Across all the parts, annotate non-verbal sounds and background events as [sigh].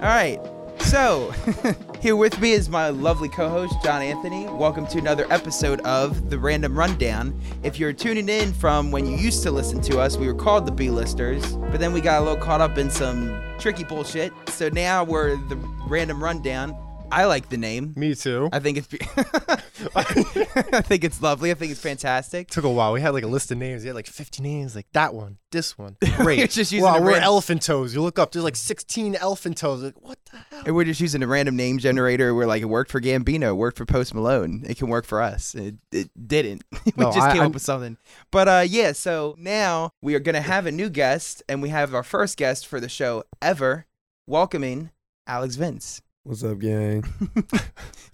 All right. So, [laughs] here with me is my lovely co host, John Anthony. Welcome to another episode of The Random Rundown. If you're tuning in from when you used to listen to us, we were called the B Listers, but then we got a little caught up in some tricky bullshit. So now we're The Random Rundown. I like the name. Me too. I think it's be- [laughs] I think it's lovely. I think it's fantastic. Took a while. We had like a list of names. We had like 50 names. Like that one, this one. [laughs] We're Great. just using wow, we're ran- elephant toes. You look up, there's like 16 elephant toes. Like what the hell? And we're just using a random name generator where like it worked for Gambino, it worked for Post Malone. It can work for us. It, it didn't. [laughs] we No, just I- came I- up with something. But uh yeah, so now we are gonna have a new guest and we have our first guest for the show ever, welcoming Alex Vince. What's up, gang? [laughs]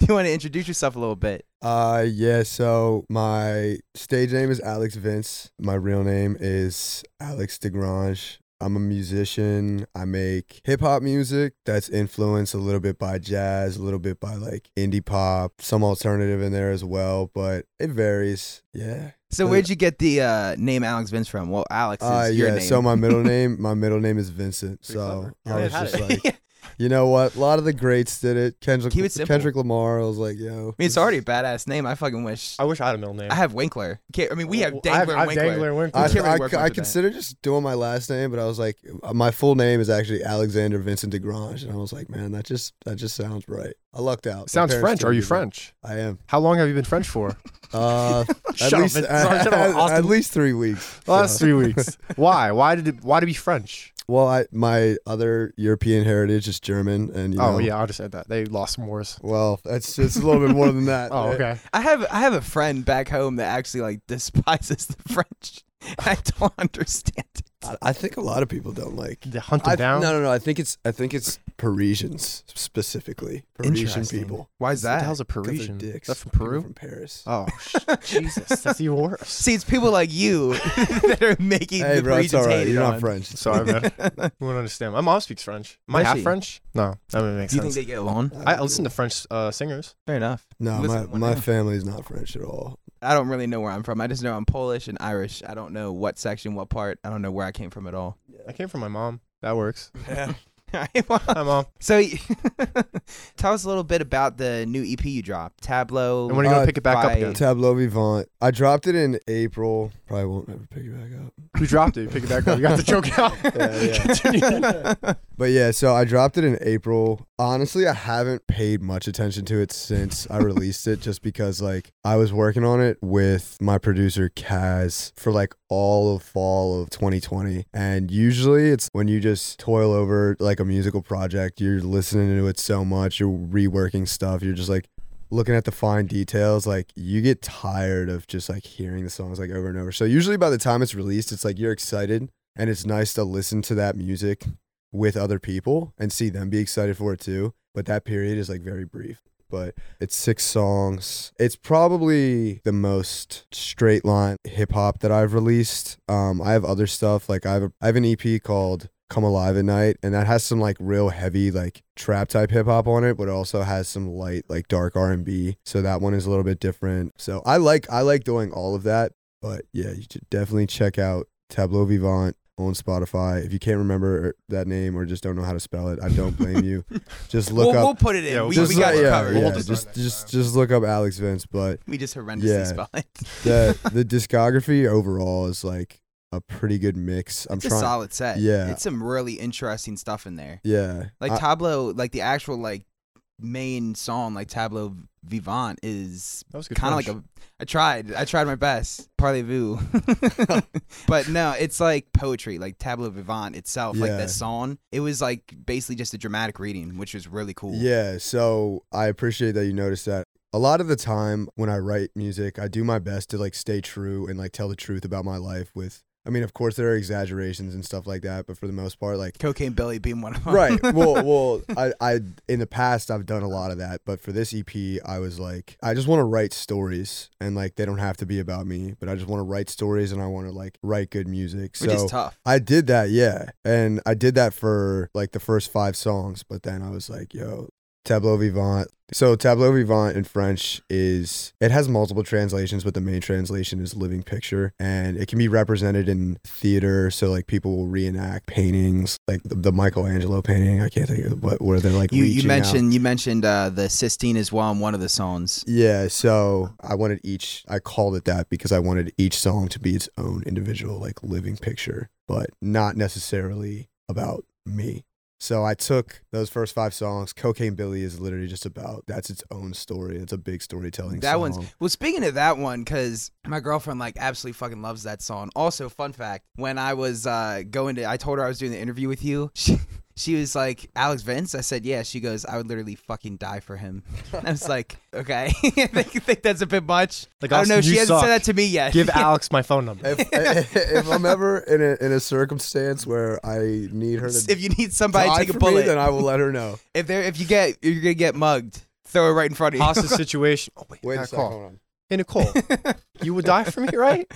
you want to introduce yourself a little bit? Uh, yeah. So my stage name is Alex Vince. My real name is Alex Degrange. I'm a musician. I make hip hop music that's influenced a little bit by jazz, a little bit by like indie pop, some alternative in there as well, but it varies. Yeah. So Uh, where'd you get the uh, name Alex Vince from? Well, Alex is Uh, your yeah. name. So my middle [laughs] name, my middle name is Vincent. Pretty so clever. I was just like, [laughs] you know what? A lot of the greats did it. Kendrick, Keep it simple. Kendrick Lamar. I was like, yo. I mean, it's already a badass name. I fucking wish. I wish I had a middle name. I have Winkler. Can't, I mean, we have Well, Dangler I have, and I have Winkler. Dangler and Winkler. I, can't really I, work I much with that. consider just doing my last name, but I was like, uh, my full name is actually Alexander Vincent Degrange, and I was like, man, that just that just sounds right. I lucked out. My Sounds parents French. told Are me you that. French? I am. How long have you been French for? [laughs] Uh, [laughs] at Shut up, least Vince. [laughs] at, Sorry, shut up, Austin. at least three weeks. Last So- three weeks. Why? Why did it? Why to be French? Well, I my other European heritage is German, and you oh know, yeah, I just said that. They lost some wars. Well, that's it's a little bit more than that. [laughs] Oh okay. I have I have a friend back home that actually like [laughs] despises the French. I don't understand it. I, I think a lot of people don't like. They hunt them I, down. no, no, no. I think it's I think it's Parisians specifically. Parisian Interesting. people. Why is What the that? hell's a 'Cause they're Parisian? dicks. That's from People Peru. From Paris. Oh [laughs] sh- Jesus, that's even worse. See, it's people like you [laughs] that are making Hey, the bro, it's Parisians all right. hated You're on. not French. [laughs] Sorry, man. You won't understand. My mom speaks French. Am I Does half she? French? No, that would make Do you think sense. they get along? I, I listen to French uh, singers. Fair enough. No, Listen my, to one my now. family's not French at all. I don't really know where I'm from. I just know I'm Polish and Irish. I don't know what section, what part. I don't know where I came from at all. I came from my mom. That works. Yeah. [laughs] [laughs] Hi, mom. so, [laughs] tell us a little bit about the new EP you dropped, Tableau. And when are you gonna Uh, pick it back up by- again? Tableau Vivant. I dropped it in April. Probably won't ever pick it back up. Who dropped it? You pick it back up. You got the [laughs] joke out. Yeah, yeah. But yeah, so I dropped it in April. Honestly, I haven't paid much attention to it since I released it just because like I was working on it with my producer Kaz for like all of fall of 2020. And usually it's when you just toil over like a musical project, you're listening to it so much, you're reworking stuff, you're just like looking at the fine details like you get tired of just like hearing the songs like over and over. So usually by the time it's released, it's like you're excited and it's nice to listen to that music with other people and see them be excited for it too. But that period is like very brief. But it's six songs. It's probably the most straight line hip hop that I've released. Um, I have other stuff like I have a, I have an EP called Come Alive at Night, and that has some like real heavy like trap type hip hop on it, but it also has some light like dark R and B. So that one is a little bit different. So I like I like doing all of that. But yeah, you should definitely check out Tableau Vivant on Spotify. If you can't remember that name or just don't know how to spell it, I don't blame you. [laughs] Just look we'll, up. we'll put it in. Yeah, we, just we got like- you yeah, covered. yeah, We'll just just just just look up Alex Vince. But We just horrendously Yeah. spell it. the the discography overall is like a pretty good mix. I'm it's a trying. solid set. Yeah. It's some really interesting stuff in there. Yeah, Like I- Tableau, like the actual like main song, like Tableau Vivant, is kind of like a. I tried. I tried my best. Parlez-vous. [laughs] [laughs] but no, it's like poetry. Like Tableau Vivant itself, like Yeah. that song. It was like basically just a dramatic reading, which was really cool. Yeah, so I appreciate that you noticed that. A lot of the time when I write music, I do my best to like stay true and like tell the truth about my life with I mean, of course there are exaggerations and stuff like that, but for the most part like Cocaine Billy being one of them. right. [laughs] Well, well, I, I in the past I've done a lot of that, but for this EP, I was like, I just want to write stories, and like they don't have to be about me, but I just want to write stories, and I want to like write good music. which so is tough. I did that, yeah, and I did that for like the first five songs, but then I was like, yo. Tableau vivant. So tableau vivant in French is it has multiple translations, but the main translation is living picture, and it can be represented in theater. So like people will reenact paintings, like the, the Michelangelo painting. I can't think of what where they're like You you reaching out. mentioned you mentioned uh, the Sistine as well in one of the songs. Yeah, so I wanted each I called it that because I wanted each song to be its own individual like living picture, but not necessarily about me. So I took those first five songs. Cocaine Billy is literally just about that's its own story. It's a big storytelling That song. one's well. Speaking of that one, because my girlfriend like absolutely fucking loves that song. Also, fun fact: when I was uh, going to, I told her I was doing the interview with you. [laughs] She, she was like, "Alex Vince." I said, "Yeah." She goes, "I would literally fucking die for him." I was [laughs] like, "Okay." [laughs] I think, think that's a bit much. Like, I don't know. Austin, She you hasn't suck. said that to me yet. Give [laughs] Alex my phone number. if, if I'm ever in a in a circumstance where I need her to if you need somebody to die take a for bullet, me, then I will let her know. if there, if you get, you're gonna get mugged. Throw it right in front of you. Hostage situation. Oh wait, Wait I a got second. call. Hold on. Hey Nicole, you would die for me, right?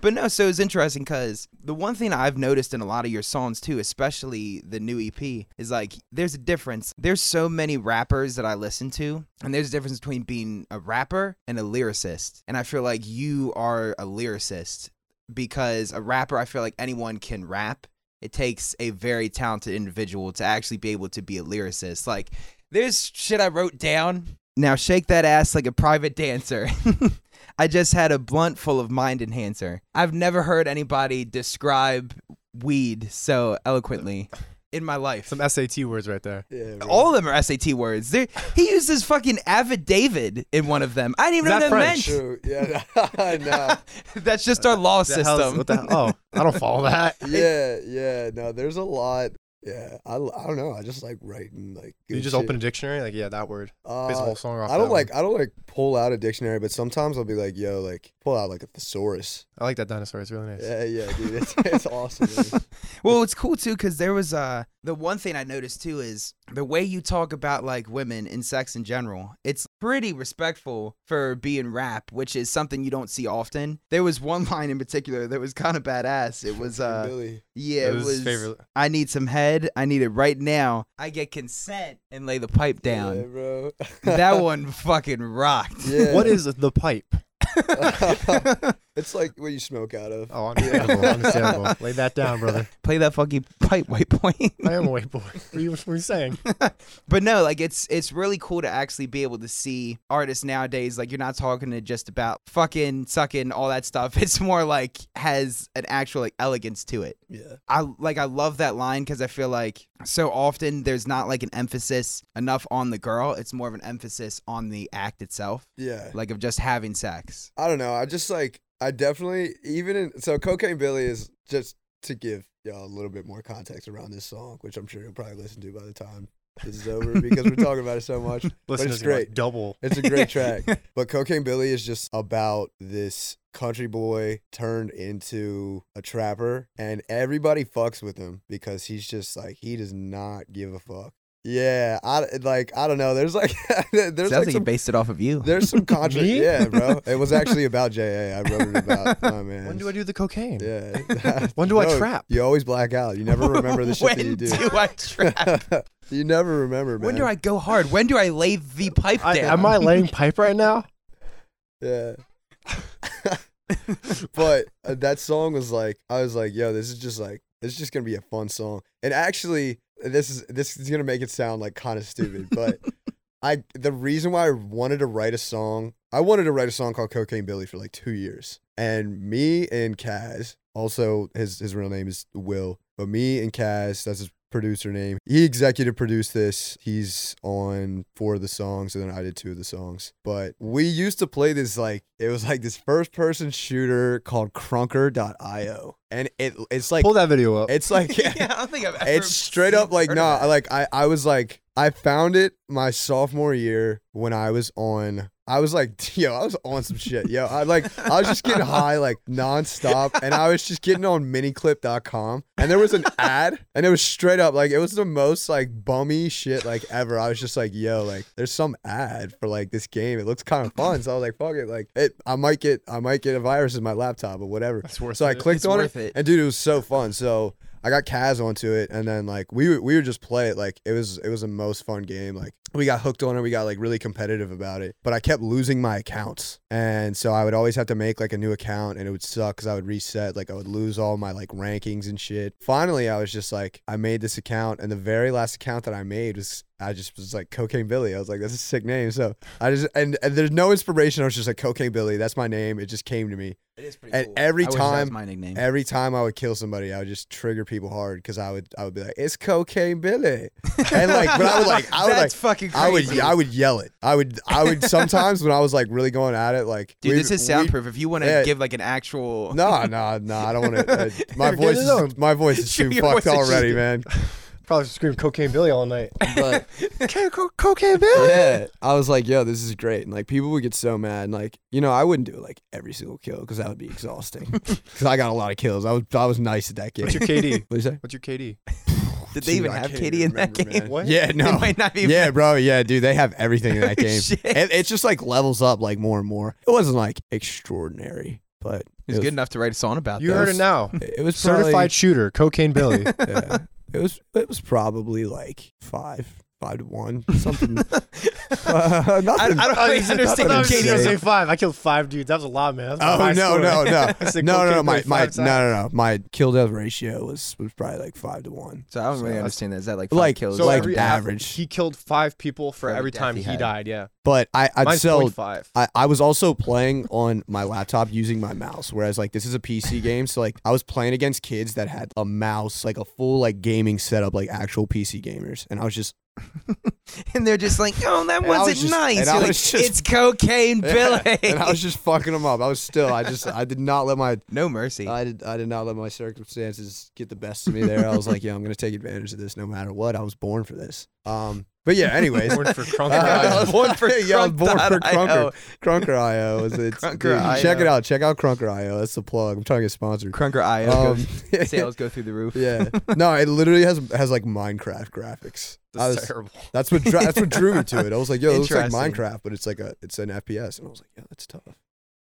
But no, so it's interesting because the one thing I've noticed in a lot of your songs too, especially the new EP, is like there's a difference. There's so many rappers that I listen to, and there's a difference between being a rapper and a lyricist. And I feel like you are a lyricist because a rapper, I feel like anyone can rap. It takes a very talented individual to actually be able to be a lyricist. Like there's shit I wrote down. Now shake that ass like a private dancer. [laughs] I just had a blunt full of mind enhancer. I've never heard anybody describe weed so eloquently in my life. Some SAT words right there. Yeah, bro. All of them are SAT words. They're, he uses fucking affidavit in one of them. I didn't even Is know that French? that True. Yeah. [laughs] no. [laughs] That's just our law The hell's- system. What the hell? Oh, I don't follow that. [laughs] Yeah, yeah. No, there's a lot. Yeah, I, I don't know. I just like writing like. You just shit. open a dictionary, like yeah, that word. Uh, Base whole song off. I don't like one. I don't like pull out a dictionary, but sometimes I'll be like, yo, like pull out like a thesaurus. I like that dinosaur. It's really nice. Yeah, yeah, dude, it's, [laughs] it's awesome. man. [laughs] Well, it's cool too because there was uh the one thing I noticed too is the way you talk about like women and sex in general. It's pretty respectful for being rap, which is something you don't see often. There was one [laughs] line in particular that was kind of badass. It was uh Billy. yeah, That it was was favorite. I need some head. I need it right now. I get consent and lay the pipe Yeah, down. bro. that one [laughs] fucking rocked. Yeah. What is the pipe? [laughs] [laughs] it's like what you smoke out of. Oh, understandable. understandable. [laughs] Lay that down, brother. Play that fucking pipe, white boy. I am a white boy. What are you, what are you saying? [laughs] but no, like it's it's really cool to actually be able to see artists nowadays. Like you're not talking to just about fucking sucking all that stuff. [laughs] It's more like has an actual like elegance to it. Yeah. I like I love that line because I feel like so often there's not like an emphasis enough on the girl. It's more of an emphasis on the act itself, Yeah. like of just having sex. I don't know. I just like I definitely even in so Cocaine Billy is just to give y'all a little bit more context around this song, which I'm sure you'll probably listen to by the time this is over because we're talking about it so much. [laughs] Listen, it's great. Double. It's a great track. [laughs] But Cocaine Billy is just about this country boy turned into a trapper and everybody fucks with him because he's just like he does not give a fuck. Yeah, I like I don't know. There's like [laughs] there's Sounds like like you some based it off of you. there's some [laughs] contra Me? Yeah, bro. It was actually about JA. I wrote it about [laughs] my man. When do I do the cocaine? Yeah. When do I trap? You always black out. You never remember the shit when that you do. When do I trap? you never remember, man. when do I go hard? When do I lay the pipe I, down? am I laying pipe right now? Yeah. but uh, that song was like, I was like, yo, this is just like, this is just gonna be a fun song. And actually, this is this is gonna make it sound like kind of stupid, [laughs] but I the reason why I wanted to write a song, I wanted to write a song called Cocaine Billy for like two years, and me and Kaz, also his his real name is Will, but me and Kaz, that's his producer name. He executive produced this. He's on four of the songs, and then I did two of the songs. But we used to play this like it was like this first person shooter called Krunker.io, and it it's like Pull that video up. it's like [laughs] yeah, I don't think I've [laughs] ever. it's straight up like heard of nah that. like i i was like i found it my sophomore year when i was on i was like [laughs] yo i was on some shit yo i like i was just getting high like nonstop and i was just getting on miniclip.com and there was an [laughs] ad and it was straight up like it was the most like bummy shit like ever i was just like yo like there's some ad for like this game it looks kind of fun so i was like fuck it like it i might get i might get a virus in my laptop or whatever That's worth so I clicked It's on it, it. and dude, it was so fun. So I got Kaz onto it, and then like we we would just play it. Like it was it was the most fun game. Like we got hooked on it. We got like really competitive about it. But I kept losing my accounts, and so I would always have to make like a new account, and it would suck because I would reset. Like I would lose all my like rankings and shit. Finally, I was just like, I made this account, and the very last account that I made was I just was like Cocaine Billy. I was like, that's a sick name. So I just and, and there's no inspiration. I was just like Cocaine Billy. That's my name. It just came to me. It is pretty And cool. every I time- my nickname. Every time I would kill somebody, I would just trigger people hard because I would I would be like, it's Cocaine Billy, and like, but I would like I would [laughs] That's like. Fucking I would. I would yell it. I would I would [laughs] sometimes when I was like really going at it like Dude, this is soundproof. if you want to yeah. give like an actual, [laughs] No, no, no. I don't want [laughs] to. Uh, my voice is my voice is too your fucked voice is already, just- man. Probably scream cocaine Billy all night. But cocaine Billy. yeah, I was like, yo, this is great, and like people would get so mad. And, like you know, I wouldn't do like every single kill because that would be exhausting. Because I got a lot of kills. I was I was nice at that game. What's your KD? What you say? What's your KD? Did they even I have can't KD even in that remember, game? man. [laughs] What? Yeah, They no. might not even. Yeah, bro. Yeah, dude. They have everything in that [laughs] game. Shit. it, it just like levels up like more and more. It wasn't like extraordinary, but It was good enough to write a song about. You that. heard it now. [laughs] It was Certified shooter, cocaine Billy. yeah, it was it was probably like five five to one something. [laughs] uh, nothing. I don't really nothing understand I was KD. gonna say five. I killed five dudes. That was a lot, man. Oh high no no no [laughs] no no no my my no no no my kill death ratio was was probably like five to one. So I don't So really understand that. Is that like five Like- kills? So like every average. He killed five people for For every every time he he, died. Yeah, But I I'd mine's sell 0.5. I, I was also playing on my laptop using my mouse, whereas like this is a PC [laughs] game, so like I was playing against kids that had a mouse, like a full like gaming setup, like actual PC gamers, and I was just [laughs] and they're just like, "Oh, that And I was wasn't just- nice." You're like, just- "It's cocaine, [laughs] Billy." and I was just fucking them up. I was still, I just, I did not let my, [laughs] no mercy. I did, I did not let my circumstances get the best of me there. I was like, yeah, I'm gonna take advantage of this no matter what. I was born for this. Um, but yeah, anyways. Born for [laughs] crunk. Uh, I was born for [laughs] yeah, born for Krunker. [laughs] Krunker IO. Krunker dude, check it out. Check out Krunker IO. That's the plug. I'm trying to get sponsored. Krunker IO. Um, goes- sales go through the roof. yeah. No, it literally has has like Minecraft graphics. That's was- terrible. that's what dra- that's what drew me to it. I was like, yo, it looks like Minecraft, but it's like a it's an FPS, and I was like, yeah, that's tough.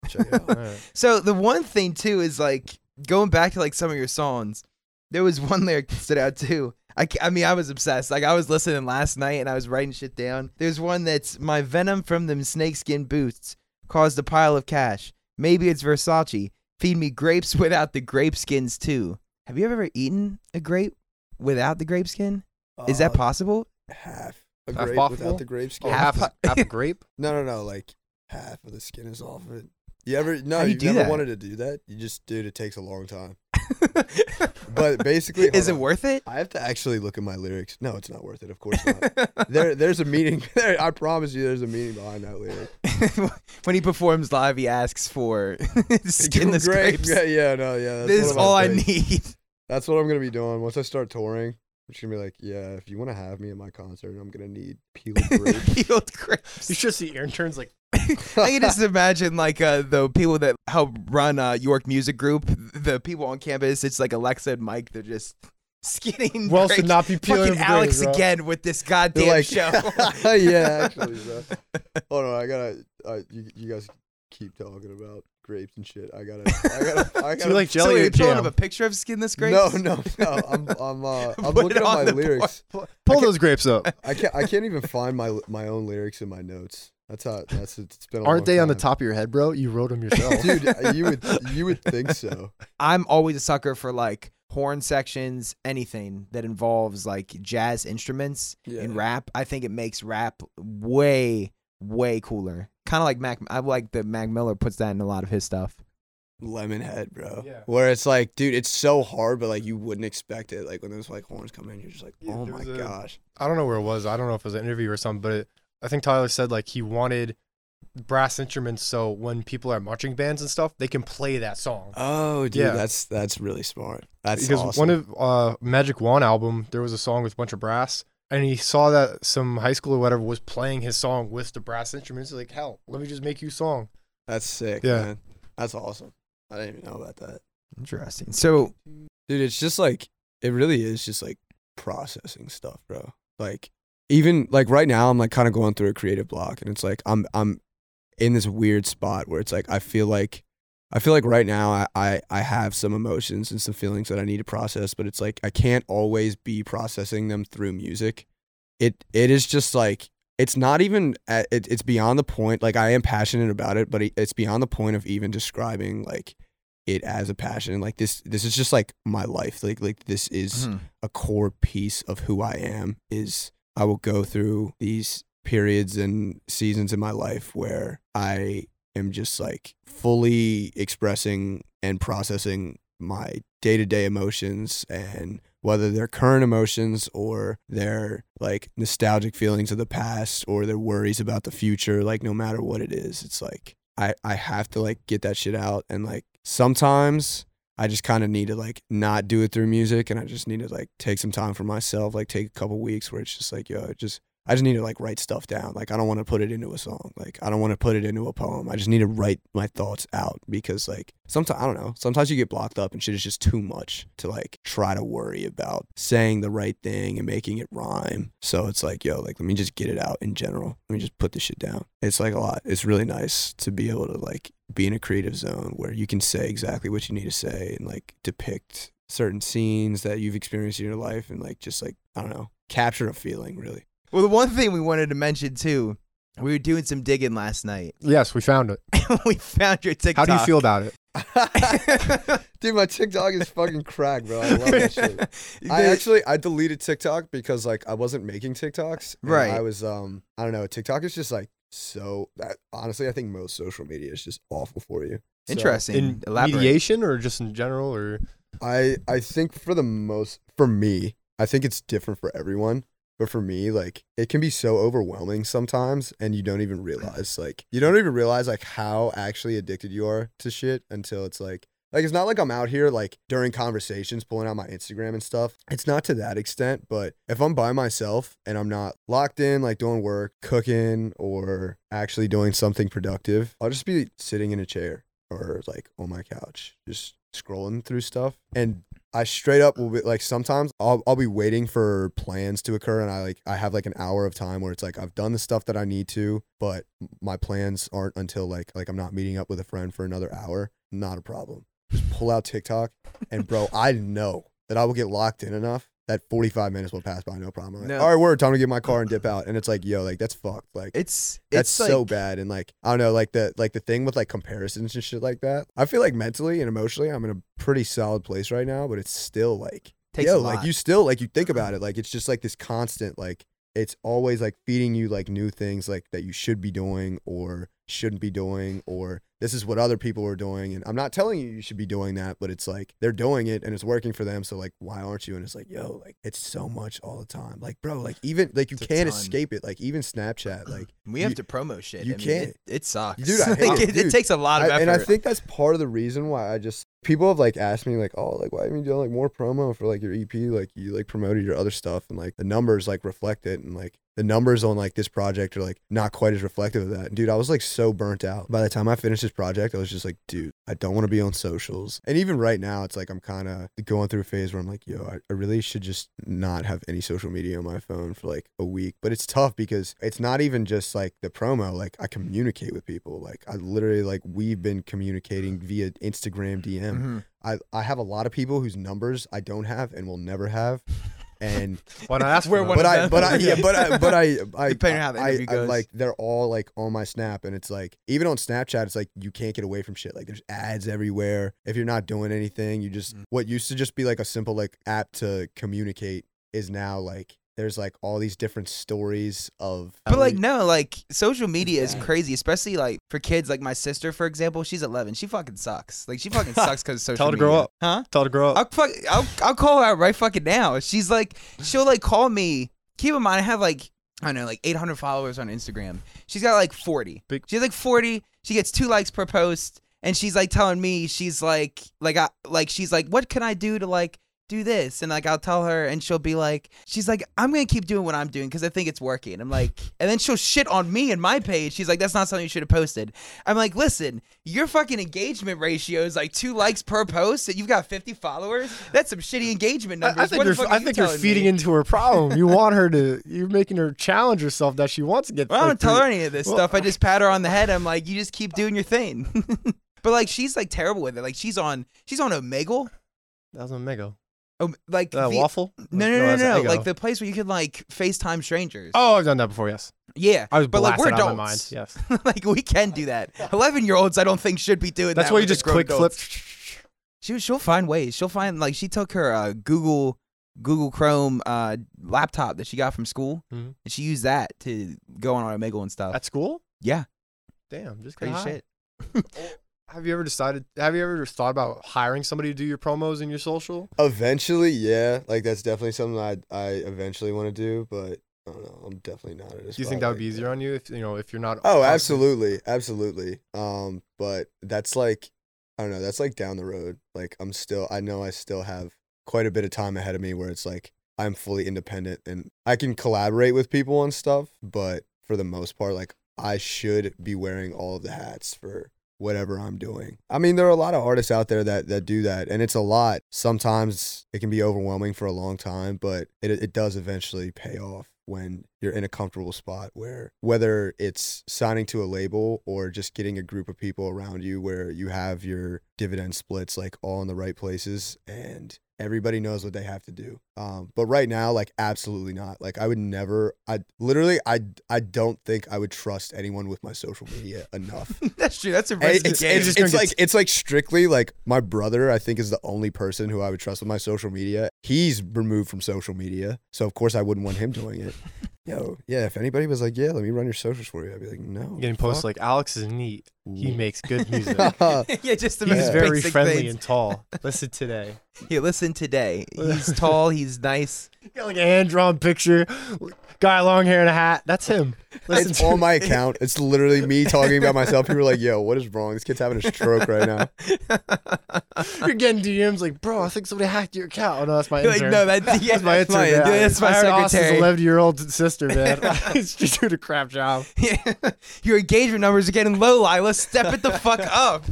Check it out. Alright. So the one thing too is like going back to like some of your songs. There was one lyric that stood out too. I, I mean, I was obsessed. Like I was listening last night and I was writing shit down. There's one that's my venom from them snakeskin boots caused a pile of cash. Maybe it's Versace. Feed me grapes [laughs] without the grape skins too. Have you ever eaten a grape without the grape skin? Is that Uh, possible? half a Half grape possible? without the grape skin? Oh, half [laughs] half a grape. No, no, no. Like half of the skin is off of it. You ever? No, How do you you do never that? wanted to do that. You just, dude, it takes a long time. [laughs] But basically, is it on. worth it? I have to actually look at my lyrics. No, it's not worth it. Of course not. there, there's a meaning. [laughs] There, I promise you, there's a meaning behind that lyric. [laughs] when he performs live, he asks for skinless Grape. grapes. Yeah, yeah, no, yeah. That's this is all I need. That's what I'm gonna be doing once I start touring. I'm just gonna be like, yeah, if you want to have me at my concert, I'm gonna need peeled grapes. Peeled grapes. You should see Aaron turns like I can just imagine like uh, the people that help run uh, York Music Group, the people on campus. It's like Alexa and Mike. They're just [laughs] skinning. Wells grapes. should not be peeling Fucking Alex grapes, bro. again with this goddamn like, show. [laughs] yeah, actually, bro. [laughs] Hold on, I gotta. Uh, you, you guys keep talking about grapes and shit. I gotta. I gotta. I Do gotta you like so jelly are or you pulling jam? up a picture of skinless grapes? No, no, no. I'm, I'm, uh, I'm Put looking at on my the board. lyrics. Pull those grapes up. I can't. I can't even find my my own lyrics in my notes. That's how. That's it's been. A Aren't long they on the top of your head, bro? You wrote them yourself. [laughs] Dude, uh, you would [laughs] you would think so. I'm always a sucker for like horn sections, anything that involves like jazz instruments Yeah. in rap. I think it makes rap way, way cooler. Kind of like Mac. I like that Mac Miller puts that in a lot of his stuff. Lemonhead, bro. Yeah. Where it's like, dude, it's so hard, but like you wouldn't expect it. Like when those like horns come in, you're just like, Yeah, oh there my a- gosh. I don't know where it was. I don't know if it was an interview or something, but it, I think Tyler said like he wanted brass instruments so when people are marching bands and stuff, they can play that song. Oh, dude, Yeah. that's that's really smart. That's because awesome. one of uh, Magic Wand album, there was a song with a bunch of brass, and he saw that some high school or whatever was playing his song with the brass instruments. He's like, hell, let me just make you a song. that's sick, Yeah. man. That's awesome. I didn't even know about that. Interesting. So Dude, it's just like it really is just like processing stuff, bro. Like even like right now I'm like kind of going through a creative block and it's like I'm I'm in this weird spot where it's like I feel like I feel like right now I, I I have some emotions and some feelings that I need to process, but it's like I can't always be processing them through music. It it is just like it's not even at, it, it's beyond the point like I am passionate about it, but it's beyond the point of even describing like it as a passion. Like this this is just like my life. Like like this is Mhm. a core piece of who I am is I will go through these periods and seasons in my life where I am just like fully expressing and processing my day-to-day emotions and whether they're current emotions or they're like nostalgic feelings of the past or they're worries about the future like no matter what it is it's like I I have to like get that shit out and like sometimes I just kind of need to like not do it through music and I just need to like take some time for myself, like take a couple weeks where it's just like, yo, just I just need to like write stuff down. Like I don't want to put it into a song. Like I don't want to put it into a poem. I just need to write my thoughts out because like sometimes I don't know. Sometimes you get blocked up and shit is just too much to like try to worry about saying the right thing and making it rhyme. So it's like, yo, like let me just get it out in general. Let me just put this shit down. It's like a lot. It's really nice to be able to like be in a creative zone where you can say exactly what you need to say and like depict certain scenes that you've experienced in your life and like just like I don't know, capture a feeling really. Well, the one thing we wanted to mention too, we were doing some digging last night. Yes, we found it. [laughs] we found your TikTok. How do you feel about it? [laughs] Dude, my TikTok is fucking crack, bro. I love that [laughs] shit. I actually I deleted TikTok because like I wasn't making TikToks. Right. I was um I don't know, TikTok is just like so that honestly I think most social media is just awful for you. So, Interesting. In Elaborate. mediation or just in general or I I think for the most for me, I think it's different for everyone. But for me, like it can be so overwhelming sometimes and you don't even realize like you don't even realize like how actually addicted you are to shit until it's like like it's not like I'm out here like during conversations pulling out my Instagram and stuff. It's not to that extent, but if I'm by myself and I'm not locked in like doing work, cooking or actually doing something productive, I'll just be sitting in a chair or like on my couch just scrolling through stuff and I straight up will be like sometimes I'll I'll be waiting for plans to occur and I like I have like an hour of time where it's like I've done the stuff that I need to, but my plans aren't until like like I'm not meeting up with a friend for another hour. Not a problem. Just pull out TikTok and bro, I know that I will get locked in enough that 45 minutes will pass by no problem. Like, No. All right, word, time to get my car and dip out. And it's like, yo, like that's fucked. Like It's that's it's so like- bad and like i don't know like the like the thing with like comparisons and shit like that i feel like mentally and emotionally i'm in a pretty solid place right now but it's still like Takes yo like you still like you think uh-huh. about it like it's just like this constant like it's always like feeding you like new things like that you should be doing or shouldn't be doing or this is what other people are doing and i'm not telling you you should be doing that but it's like they're doing it and it's working for them so like why aren't you and it's like yo like it's so much all the time like bro like even like you It's can't escape it like even snapchat [clears throat] like we have you- to promo shit. you I mean, can't. It, it sucks. Dude, I [laughs] hate Like, it. it, it takes a lot of I- effort. and I think that's part of the reason why I just people have like asked me like, oh, like why haven't you done like more promo for like your EP? Like you like promoted your other stuff and like the numbers like reflect it and like the numbers on like this project are like not quite as reflective of that. And, dude, I was like so burnt out. By the time I finished this project, I was just like, dude, I don't want to be on socials. And even right now, it's like I'm kind of going through a phase where I'm like, yo, I, I really should just not have any social media on my phone for like a week. But it's tough because it's not even just like the promo. Like I communicate with people. Like I literally like we've been communicating via Instagram DM. Mhm. I, I have a lot of people whose numbers I don't have and will never have. And [laughs] why not ask We're for one but of I them. but I yeah but I [laughs] but I I Depending on how the I, interview I, goes. like they're all like on my snap and it's like even on Snapchat it's like you can't get away from shit like there's ads everywhere if you're not doing anything you just Mm. what used to just be like a simple like app to communicate is now like there's like all these different stories of But like no, like social media is crazy, especially like for kids. Like my sister, for example, she's 11. She fucking sucks. Like she [laughs] fucking sucks because social. Media. Tell her to media. grow up. huh? Tell her to grow up. I'll fuck. I'll I'll call her out right fucking now. She's like, she'll like call me. Keep in mind, I have like I don't know, like 800 followers on Instagram. She's got like 40. Big- She has like 40. She gets two likes per post, and she's like telling me, she's like, like I like she's like, what can I do to like do this? And like I'll tell her, and she'll be like, she's like, I'm gonna keep doing what I'm doing because I think it's working. I'm like, and then she'll shit on me and my page. She's like, that's not something you should have posted. I'm like, listen, your fucking engagement ratio is like two likes per post, and you've got 50 followers. That's some shitty engagement numbers. I think What you're. fuck I you think you're feeding me? into her problem. You want her to. You're making her challenge herself that she wants to get. Well, I don't tell her any of this Well- stuff. I just pat her on the head. I'm like, you just keep doing your thing. [laughs] But like she's like terrible with it. Like she's on she's on Omegle. That was a mega. Oh, like Uh, the- waffle? No, no, no, that's no, no. Like the place where you could like FaceTime strangers. Oh, I've done that before. Yes, yeah. I was but like we're out mind. adults. Yes, [laughs] like we can do that. Eleven year olds, I don't think should be doing that's that. That's why you just quick flip. adults. She she'll find ways. She'll find like she took her uh, Google Google Chrome uh, laptop that she got from school, Mhm. and she used that to go on Omegle and stuff. At school? yeah, Damn, just crazy high. shit. [laughs] Have you ever decided? Have you ever thought about hiring somebody to do your promos in your social? Eventually, yeah, like that's definitely something I I eventually want to do, but I don't know. I'm definitely not at Do you think that would be easier on you if you know if you're not? Oh, absolutely, absolutely. Um, but that's like, I don't know. That's like down the road. Like I'm still, I know I still have quite a bit of time ahead of me where it's like I'm fully independent and I can collaborate with people on stuff, but for the most part, like I should be wearing all of the hats for whatever I'm doing. I mean, there are a lot of artists out there that that do that, and it's a lot. Sometimes it can be overwhelming for a long time, but it it does eventually pay off when you're in a comfortable spot where whether it's signing to a label or just getting a group of people around you where you have your dividend splits like all in the right places and everybody knows what they have to do um, but right now like absolutely not like i would never i literally i i don't think i would trust anyone with my social media [laughs] enough That's true. That's a it's, game. it's, just it's like it's like strictly like my brother i think is the only person who i would trust with my social media he's removed from social media so of course i wouldn't want him doing it [laughs] yo yeah if anybody was like yeah let me run your socials for you i'd be like no Getting posts like Alex is neat. He makes good [laughs] music. [laughs] yeah, just the He's most very basic friendly things. and tall. [laughs] Listen today. Here, listen today. He's tall. He's nice. Got like a hand drawn picture. Guy, long hair and a hat. That's him. Listen it's to on my account. It's literally me talking about myself. People are like, "Yo, what is wrong? This kid's having a stroke right now." You're getting DMs like, bro, I think somebody hacked your account. Oh no, that's my You're like, no, that, yeah, that's my intern. man. That's my I heard Austin's secretary. 11 year old sister, man. She's doing a crap job. your engagement numbers are getting low, Lila. Step it the fuck [laughs] up.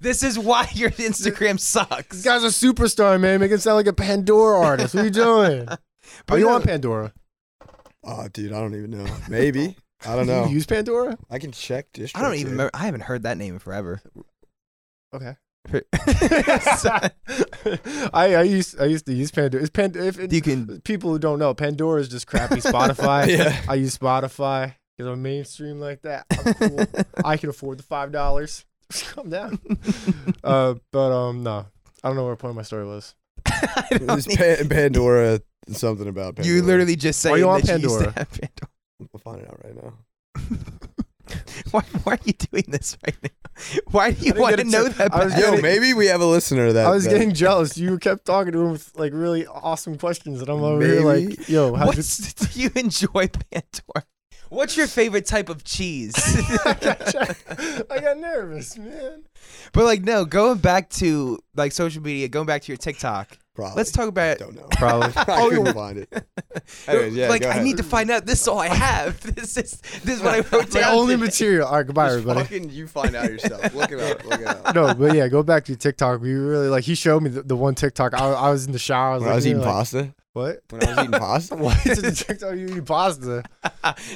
This is why your Instagram sucks. This guy's a superstar, man. Making it sound like a Pandora artist. What are you doing? [laughs] Oh, but Are you on Pandora? Oh, dude, I don't even know. Maybe [laughs] I don't Do know. you use Pandora? I can check distro. I don't even remember. I haven't heard that name in forever. Okay. I, I used I used to use Pandora. Is Pand- if it, can. people who don't know, Pandora is just crappy Spotify. Yeah. I use Spotify because I'm mainstream like that. [laughs] I'm cool. I can afford the five dollars. [laughs] Calm down. [laughs] uh, but um, no, I don't know where the point of my story was. I don't It's need- Pan- Pandora. Something about Pandora. you literally just saying Why you on that you used to Pandora? have Pandora. We'll find it out right now. Why, why are you doing this right now? Why do you want to know that? I was bad? Yo, maybe we have a listener that I was that- getting jealous. You kept talking to him with like really awesome questions, and I'm over here like, yo, how's What's, do you enjoy Pandora? What's your favorite type of cheese? [laughs] I got, I got nervous, man. but like, no, going back to like social media, going back to your TikTok. Probably. Let's talk about. Don't know. Probably. [laughs] I Oh, couldn't find it. [laughs] Anyways, yeah, like, I need to find out. This is all I have. This is this is what I wrote My only today. material. All right, goodbye, Just everybody. fucking you find out yourself. Look it up. Look it up. No, but yeah, go back to your TikTok. We really like. He showed me the, the one TikTok. I, I was in the shower. I was When like, I was eating like, pasta. What? When I was eating [laughs] pasta. Why is it the TikTok you [laughs] eating pasta? [laughs]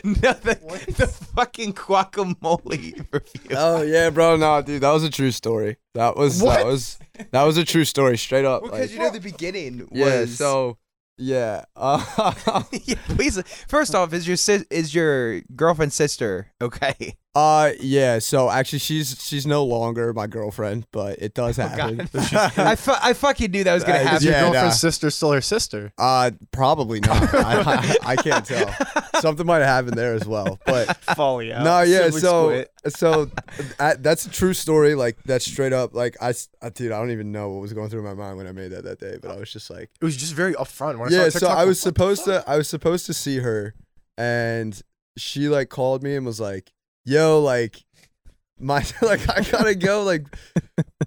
no, the, What? the fucking guacamole review. Oh yeah, bro. No, dude, that was a true story. That was What? that was that was a true story, straight up. because like- you know the beginning was. yeah. So yeah. Uh, yeah, please. First off, is your sis- is your girlfriend's sister okay? Uh, yeah. So actually, she's she's no longer my girlfriend, but it does happen. [laughs] [laughs] I, fu- I fucking knew that was gonna Uh, happen. Is your Yeah, girlfriend's nah. sister still her sister? Uh, probably not. [laughs] I, I, I can't tell. Something might have happened there as well, but Folly out. no, yeah. So, so uh, that's a true story. Like that's straight up. Like I, s- uh, dude, I don't even know what was going through my mind when I made that that day, but I was just like, it was just very upfront. When I yeah. saw So TikTok, I was what the supposed fuck? to, I was supposed to see her, and she like called me and was like, "Yo, like, my [laughs] like I gotta go like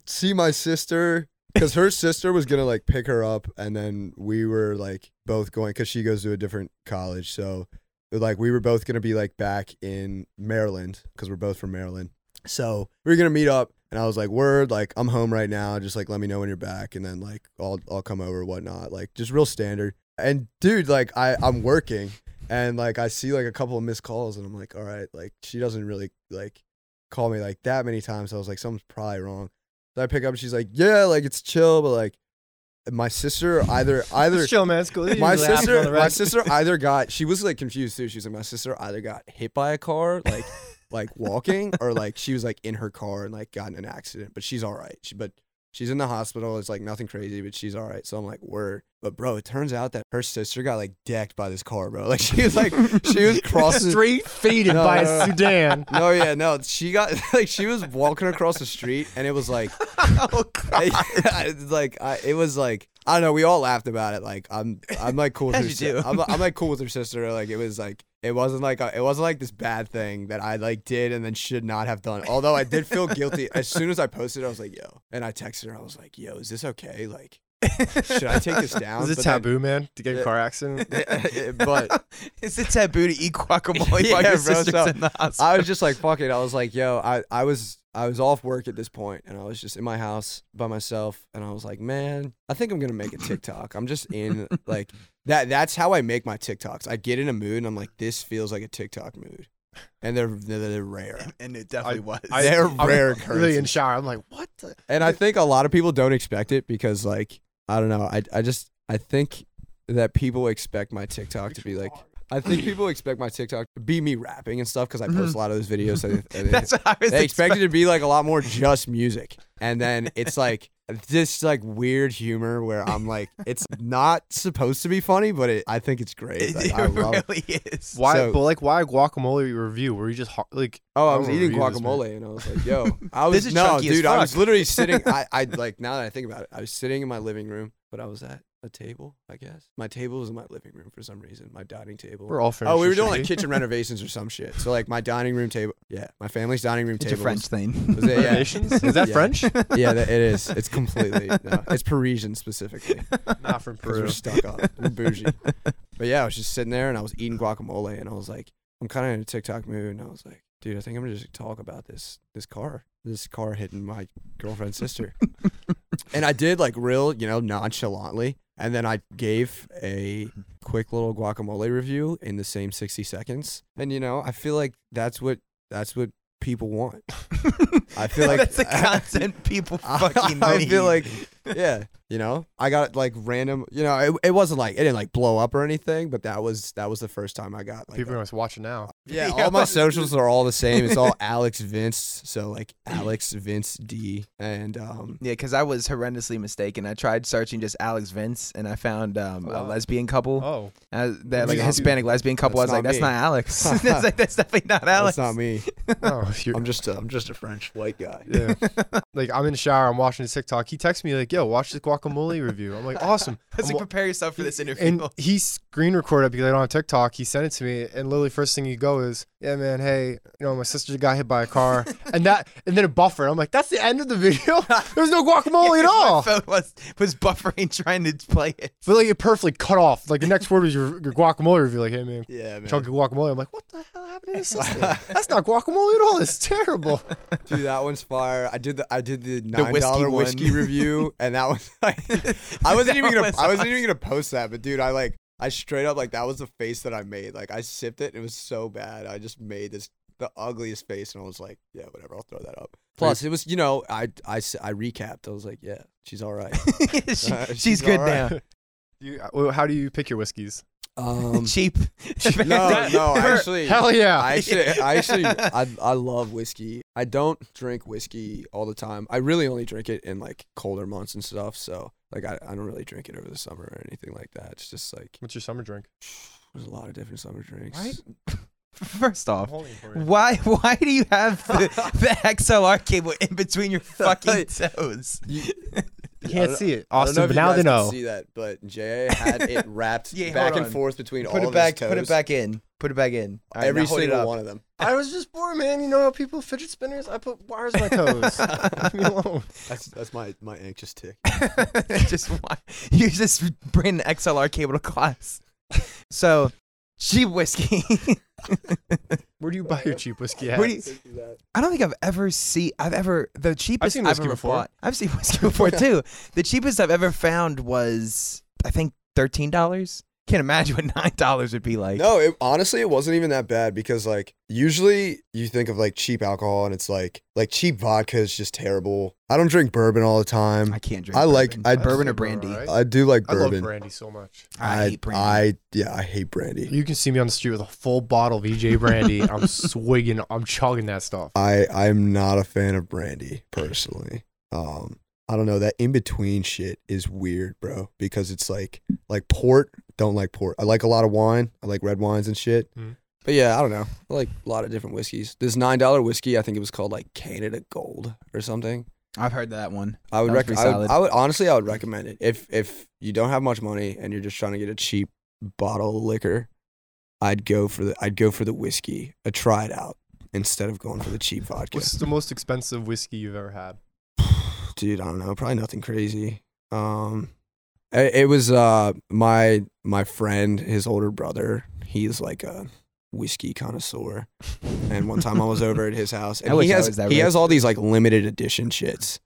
see my sister." Because her sister was gonna like pick her up, and then we were like both going because she goes to a different college. So like we were both gonna be like back in Maryland because we're both from Maryland. So we were gonna meet up, and I was like, "Word, like I'm home right now. Just like let me know when you're back, and then like I'll I'll come over, whatnot. Like just real standard." And dude, like I I'm working, and like I see like a couple of missed calls, and I'm like, "All right, like she doesn't really like call me like that many times. So I was like, something's probably wrong. So I pick up and she's like, yeah, like it's chill, but like my sister either [laughs] either chill, man. It's cool. My usually happens on sister my [laughs] sister either got she was like confused too. She was like, my sister either got hit by a car like like walking or like she was like in her car and like got in an accident, but she's all right. She but she's in the hospital. It's like nothing crazy, but she's all right. So I'm like, word. But bro, it turns out that her sister got like decked by this car, bro. [laughs] Like she was like she was [laughs] crossing street faded No, by no, a no. sedan. [laughs] No, yeah, no. She got like she was walking across the street and it was like oh God. it's like I, it was like I don't know. We all laughed about it. Like I'm, I'm like cool with her. si-. I'm, I'm like cool with her sister. Like it was like it wasn't like a, it wasn't like this bad thing that I like did and then should not have done. Although I did feel guilty as soon as I posted. it, I was like, yo, and I texted her. I was like, yo, is this okay? Like, should I take this down? Is it But then- taboo, man, to get in a car accident? [laughs] but [laughs] Is it taboo to eat guacamole [laughs] while Yeah, your bro, sister's so in the hospital? I was just like, fuck it. I was like, yo, I, I was I was off work at this point and I was just in my house by myself and I was like, man, I think I'm gonna make a TikTok. I'm just in like that that's how I make my TikToks. I get in a mood and I'm like, this feels like a TikTok mood. And they're they're, they're rare. and it definitely was. I- They're I'm rare Really in occurrences. shower. I'm like, what? The? And I think a lot of people don't expect it because like I don't know. I I just I think that people expect my TikTok to be like I think people expect my TikTok to be me rapping and stuff because I post a mm-hmm. lot of those videos. And [laughs] they, and they- That's what I was they expect it expecting. to be like a lot more just music and then it's like this like weird humor where i'm like it's not supposed to be funny but it, i think it's great It, I love really is. Why? So- but like, why guacamole review? Were you just ho- like? oh i I was eating review this, man. guacamole and i was like yo [laughs] i was This is no dude i was literally sitting i i [laughs] like now that i think about it i was sitting in my living room but i was at a table i guess my table was in my living room for some reason my dining table We're all French. Oh, we were doing like like kitchen [laughs] renovations or some shit. So like my dining room table, yeah, my family's dining room It's a table. French Was, thing. [laughs] was it, yeah, renovations. Is that Yeah. French? [laughs] yeah, that, it is. It's completely. No, it's Parisian specifically. Not from because Peru. we're stuck up and bougie. But yeah, I was just sitting there and I was eating guacamole and I was like, I'm kind of in a TikTok mood and I was like, dude, I think I'm gonna just talk about this this car, this car hitting my girlfriend's sister. and I did like real, you know, nonchalantly, and then I gave a mm-hmm. quick little guacamole review in the same 60 seconds. And you know, I feel like that's what that's what people want. [laughs] I feel like- [laughs] that's the [laughs] content people fucking [laughs] I need. feel like, yeah, you know, I got like random, you know, it, it wasn't like it didn't like blow up or anything, but that was that was the first time I got like, People a- are just watching now. yeah, Yeah. all my socials are all the same. It's all Alex Vince, so like Alex Vince D, and um, Yeah, because I was horrendously mistaken. I tried searching just Alex Vince, and I found um, Oh, a lesbian couple. Oh, Uh, that like a Hispanic lesbian couple. I was like, not that's not Alex. that's, like, that's definitely not Alex. that's not me. oh, you're, I'm just a, I'm just a French white guy. [laughs] yeah. like I'm in the shower. I'm watching TikTok. He texts me like, "Yo, watch this guacamole review." I'm like, [laughs] "Awesome." I was I'm like, wa- prepare yourself for this interview. And he screen recorded it because I don't have TikTok. He sent it to me, and literally first thing you go is, "Yeah, man, hey, you know, my sister got hit by a car," [laughs] and that, and then it buffered. I'm like, "That's the end of the video. There's no guacamole at all." My phone was was buffering trying to play it. But like it perfectly cut off. Like the next word was your, your guacamole review. Like, hey man, Yeah, man. chunky guacamole. I'm like, what the hell happened to this sister? [laughs] That's not guacamole at all. It's terrible. [laughs] Dude, that one's fire. I did the I did the nine whiskey whiskey review, [laughs] and that was like, I wasn't That even gonna was I wasn't even gonna post that, but dude, I like I straight up like that was the face that I made. Like I sipped it, and it was so bad. I just made this the ugliest face, and I was like, yeah, whatever, I'll throw that up. Plus, it was you know I I I recapped. I was like, yeah, she's all right. She- Uh, she's, she's good alright. now. You, how do you pick your whiskeys? Um, [laughs] Cheap. [laughs] no, no, [laughs] actually, Hell yeah. I actually, I actually, I, I love whiskey. I don't drink whiskey all the time. I really only drink it in like colder months and stuff. So like, I, I don't really drink it over the summer or anything like that. It's just like What's your summer drink? there's a lot of different summer drinks. Right? First off, holding it for you. why why do you have the, the XLR cable in between your fucking toes? You, You can't see it, I don't Austin. know if But you now they know. See that, but Jay had it [laughs] wrapped Yeah, back hold and on. forth between Put all it of back. his toes. Put it back in. Put it back in. All right, Every now hold it single up. one of them. [laughs] I was just bored, man. You know how people fidget spinners? I put wires on my toes. Leave me alone. That's that's my my anxious tick. [laughs] just why you just bring the XLR cable to class. So cheap whiskey. Where do you buy your cheap whiskey at? Where do you- I don't think I've ever seen. I've ever the cheapest seen I've whiskey ever before. bought. I've seen whiskey before [laughs] too. The cheapest I've ever found was I think thirteen dollars. Can't imagine what [laughs] nine dollars would be like. No, it, honestly, it wasn't even that bad because like usually you think of like cheap alcohol and it's like like cheap vodka is just terrible. I don't drink bourbon all the time. I can't drink. I like- bourbon. I- bourbon or brandy. alright. I do like I love bourbon. brandy so much. I, hate brandy. I yeah, I hate brandy. You can see me on the street with a full bottle of EJ brandy. [laughs] I'm swigging. I'm chugging that stuff. I I'm not a fan of brandy personally. Um, I don't know that in between shit is weird, bro. Because it's like like port. Don't like port. I like a lot of wine. I like red wines and shit. But yeah, I don't know. I like a lot of different whiskeys. This nine dollar whiskey, I think it was called like Canada Gold or something. I've heard that one. I would recommend. I would. I would honestly, I would recommend it if if you don't have much money and you're just trying to get a cheap bottle of liquor. I'd go for the I'd go for the whiskey. I try it out instead of going for the cheap [sighs] vodka. What's the most expensive whiskey you've ever had? [sighs] Dude, I don't know. Probably nothing crazy. Um, it, was uh my my friend, his older brother. He's like a whiskey connoisseur, and one time I was over at his [laughs] house, and wish he has he rich. has all these like limited edition shits.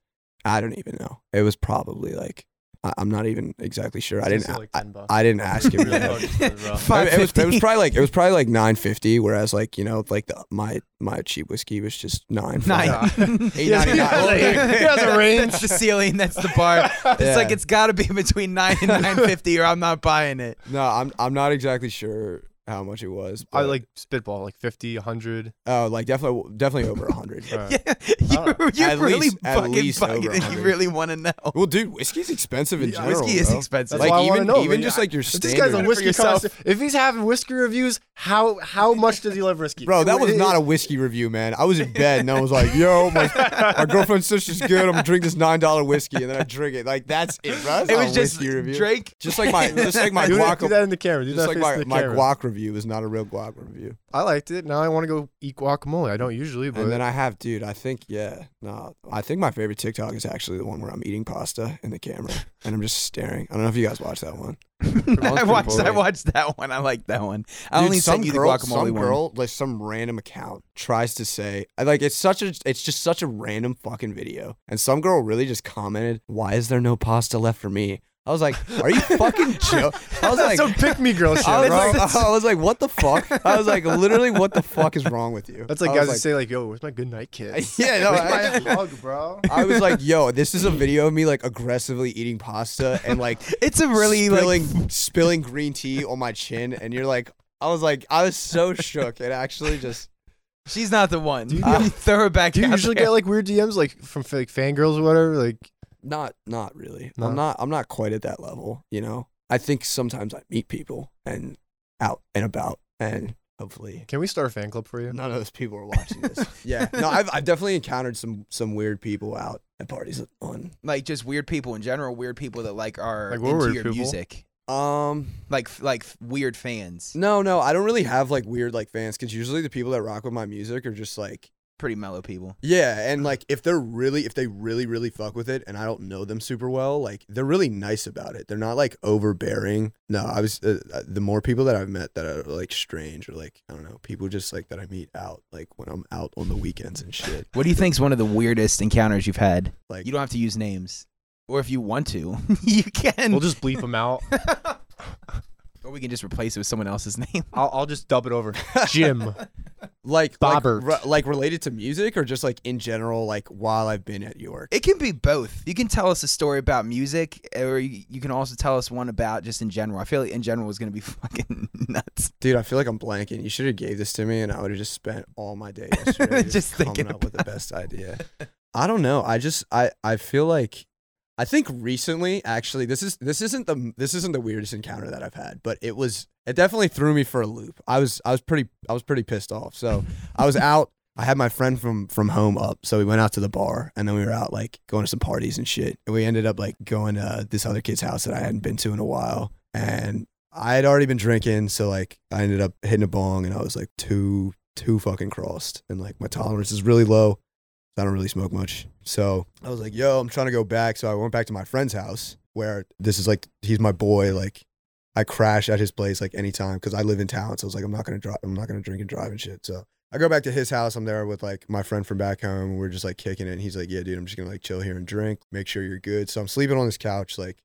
I don't even know. It was probably like I, I'm not even exactly sure. I didn't. like I, I didn't [laughs] ask him. Really yet. hard to say, bro. It, it was it was probably like it was probably like nine fifty, whereas like you know like the, my my cheap whiskey was just nine. Nine. [laughs] Eight Yes, ninety he has a- nine. he has a [laughs] range. That's the ceiling. That's the bar. It's Yeah. like it's got to be between nine and nine fifty, or I'm not buying it. No, I'm I'm not exactly sure how much it was. I but- like spitball, like 50, 100. oh like definitely definitely over a hundred. [laughs] Right. Yeah, you, uh, you At really least- at fucking least over fucking. You 100. really want to know? Well, dude, whiskey's expensive in Yeah, general. Whiskey is bro. expensive. That's Like why I wanna even know, even man. just like your If standard. this guy's a for whiskey yourself. connoisseur, if he's having whiskey reviews, how how [laughs] much does he love whiskey? Bro, that was not a whiskey review, man. I was in bed and I was like, "Yo, my, [laughs] my girlfriend says she's good. I'm gonna drink this nine dollar whiskey," and then I drink it. Like that's it, bro. That's it not was a just whiskey review. Drake. Just like my, just like my do, that, guac, do that in the camera. Do just that like face my, to the my camera. guac review is not a real guac review. I liked it. Now I want to go eat guacamole. I don't usually, but And then I have, dude. I think, yeah, no. I think my favorite TikTok is actually the one where I'm eating pasta in the camera and I'm just staring. I don't know if you guys watch that one. [laughs] I pretty watched. I watched that one. I like that one. I Dude, only some sent you the girl, guacamole some one. girl, like some random account, tries to say, I- like it's such a, it's just such a random fucking video, and some girl really just commented, "Why is there no pasta left for me?" I was like, "Are you fucking [laughs] joking?" I was like, some pick me girl shit, I was, bro. like, I was like, "What the fuck?" I was like, "Literally, what the fuck is wrong with you?" That's like I guys was say like, "Yo, where's my good night kiss?" [laughs] Yeah, no, Where's I- [laughs] my hug, bro. I was like, "Yo, this is a video of me like aggressively eating pasta and like It's a really like. spilling spilling green tea on my chin," and you're like, I was like, I was so shook. It actually just. She's not the one. Do you You get- throw her back. Do you usually there. get like weird DMs like from like fangirls or whatever? Like, Not not really. No? I'm not I'm not quite at that level, you know. I think sometimes I meet people and out and about and hopefully can we start a fan club for you? none of those people are watching this. [laughs] yeah. [laughs] No, I've I've definitely encountered some some weird people out at parties on like just weird people in general? Weird people that like are Like into your people? music. um Like like weird fans. no, no, I don't really have like weird like fans cuz usually the people that rock with my music are just like Pretty mellow people. yeah, and like if they're really if they really really fuck with it and I don't know them super well, like they're really nice about it. They're not like overbearing. No, I was uh, uh, the more people that I've met that are like strange or like I don't know, people just like that I meet out like when I'm out on the weekends and shit. What do you think's one of the weirdest encounters you've had? Like You don't have to use names, or if you want to, [laughs] you can. We'll just bleep them out. [laughs] or we can just replace it with someone else's [laughs] name. I'll, I'll just dub it over. [laughs] Jim. like Bobbert. like, re- like related to music or just like in general like while I've been at York. It can be both. You can tell us a story about music, or you, you can also tell us one about just in general. I feel like in general is going to be [laughs] fucking nuts. Dude, I feel like I'm blanking. You should have gave this to me, and I would have just spent all my day yesterday Just just, thinking coming up with the best idea. I don't know. I just I I feel like I think recently, actually, this is this isn't the this isn't the weirdest encounter that I've had, but it was it definitely threw me for a loop. I was I was pretty I was pretty pissed off. So I was [laughs] out. I had my friend from from home up, so we went out to the bar, and then we were out like going to some parties and shit. And we ended up like going to this other kid's house that I hadn't been to in a while, and I had already been drinking, so like I ended up hitting a bong, and I was like too too fucking crossed, and like my tolerance is really low. I don't really smoke much, so I was like, "Yo, I'm trying to go back." So I went back to my friend's house, where this is like he's my boy. Like I crash at his place like anytime because I live in town. So I was like, I'm not gonna drive. I'm not gonna drink and drive and shit. So I go back to his house. I'm there with like my friend from back home. We're just like kicking it. And he's like, Yeah, dude, I'm just gonna like chill here and drink. Make sure you're good. So I'm sleeping on this couch. Like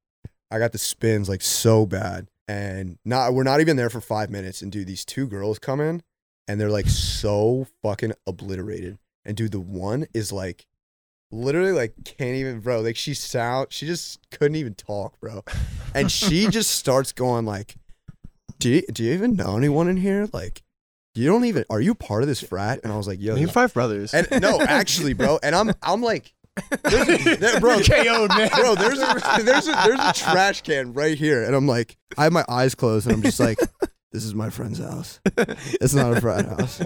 I got the spins like so bad. and not we're not even there for five minutes, and dude, these two girls come in, and they're like so fucking obliterated, and dude, the one is like. Literally, like, can't even, bro. Like, she sound, she just couldn't even talk, bro. And she [laughs] just starts going like, "Do you, do you even know anyone in here? Like, you don't even, are you part of this frat?" And I was like, "Yo, Name five brothers. and no, [laughs] actually, bro. And I'm I'm like, there's a, there- bro, [laughs] KO'd, man. bro. There's a there's a there's a trash can right here, and I'm like, I have my eyes closed, and I'm just like, this is my friend's house. It's not a frat house.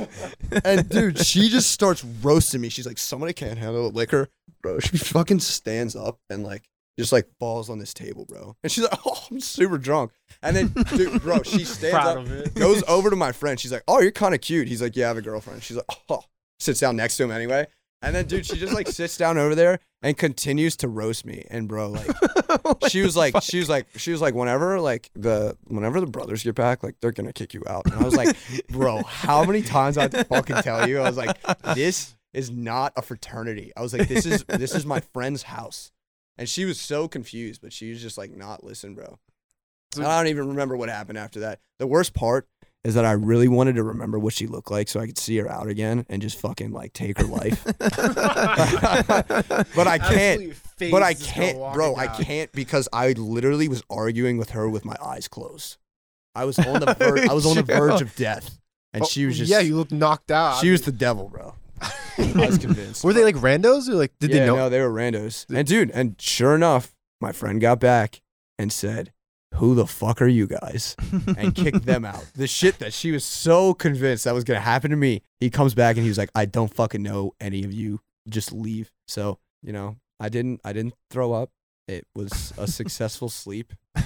And dude, she just starts roasting me. She's like, somebody can't handle liquor, bro. She fucking stands up and like. Just like falls on this table, bro. And she's like, [laughs] "Oh, I'm super drunk." And then, dude, bro, she [laughs] stands Proud up, goes over to my friend. She's like, "Oh, you're kind of cute." He's like, "Yeah, I have a girlfriend." She's like, "Oh," sits down next to him anyway. And then, dude, she just like [laughs] sits down over there and continues to roast me. And bro, like, [laughs] she was like, she was like, she was like, whenever like the whenever the brothers get back, like they're gonna kick you out. And I was like, bro, how many times I have [laughs] to fucking tell you? I was like, this is not a fraternity. I was like, this is this is my friend's house. And she was so confused, but she was just like, not listen, bro. I don't even remember what happened after that. The worst part is that I really wanted to remember what she looked like so I could see her out again and just fucking like take her life. [laughs] but I can't. But I can't, bro. I can't because I literally was arguing with her with my eyes closed. I was [laughs] on the verge. I was on the verge of death, and oh, she was just. Oh, yeah, you look knocked out. She was the devil, bro. [laughs] I was convinced. Were they like randos or like did yeah, they know? No, they were randos. And dude, and sure enough, my friend got back and said, "Who the fuck are you guys?" and kicked them [laughs] out. The shit that she was so convinced that was gonna happen to me. He comes back and he was like, "I don't fucking know any of you. Just leave." So you know, I didn't. I didn't throw up. It was a successful sleep. [laughs]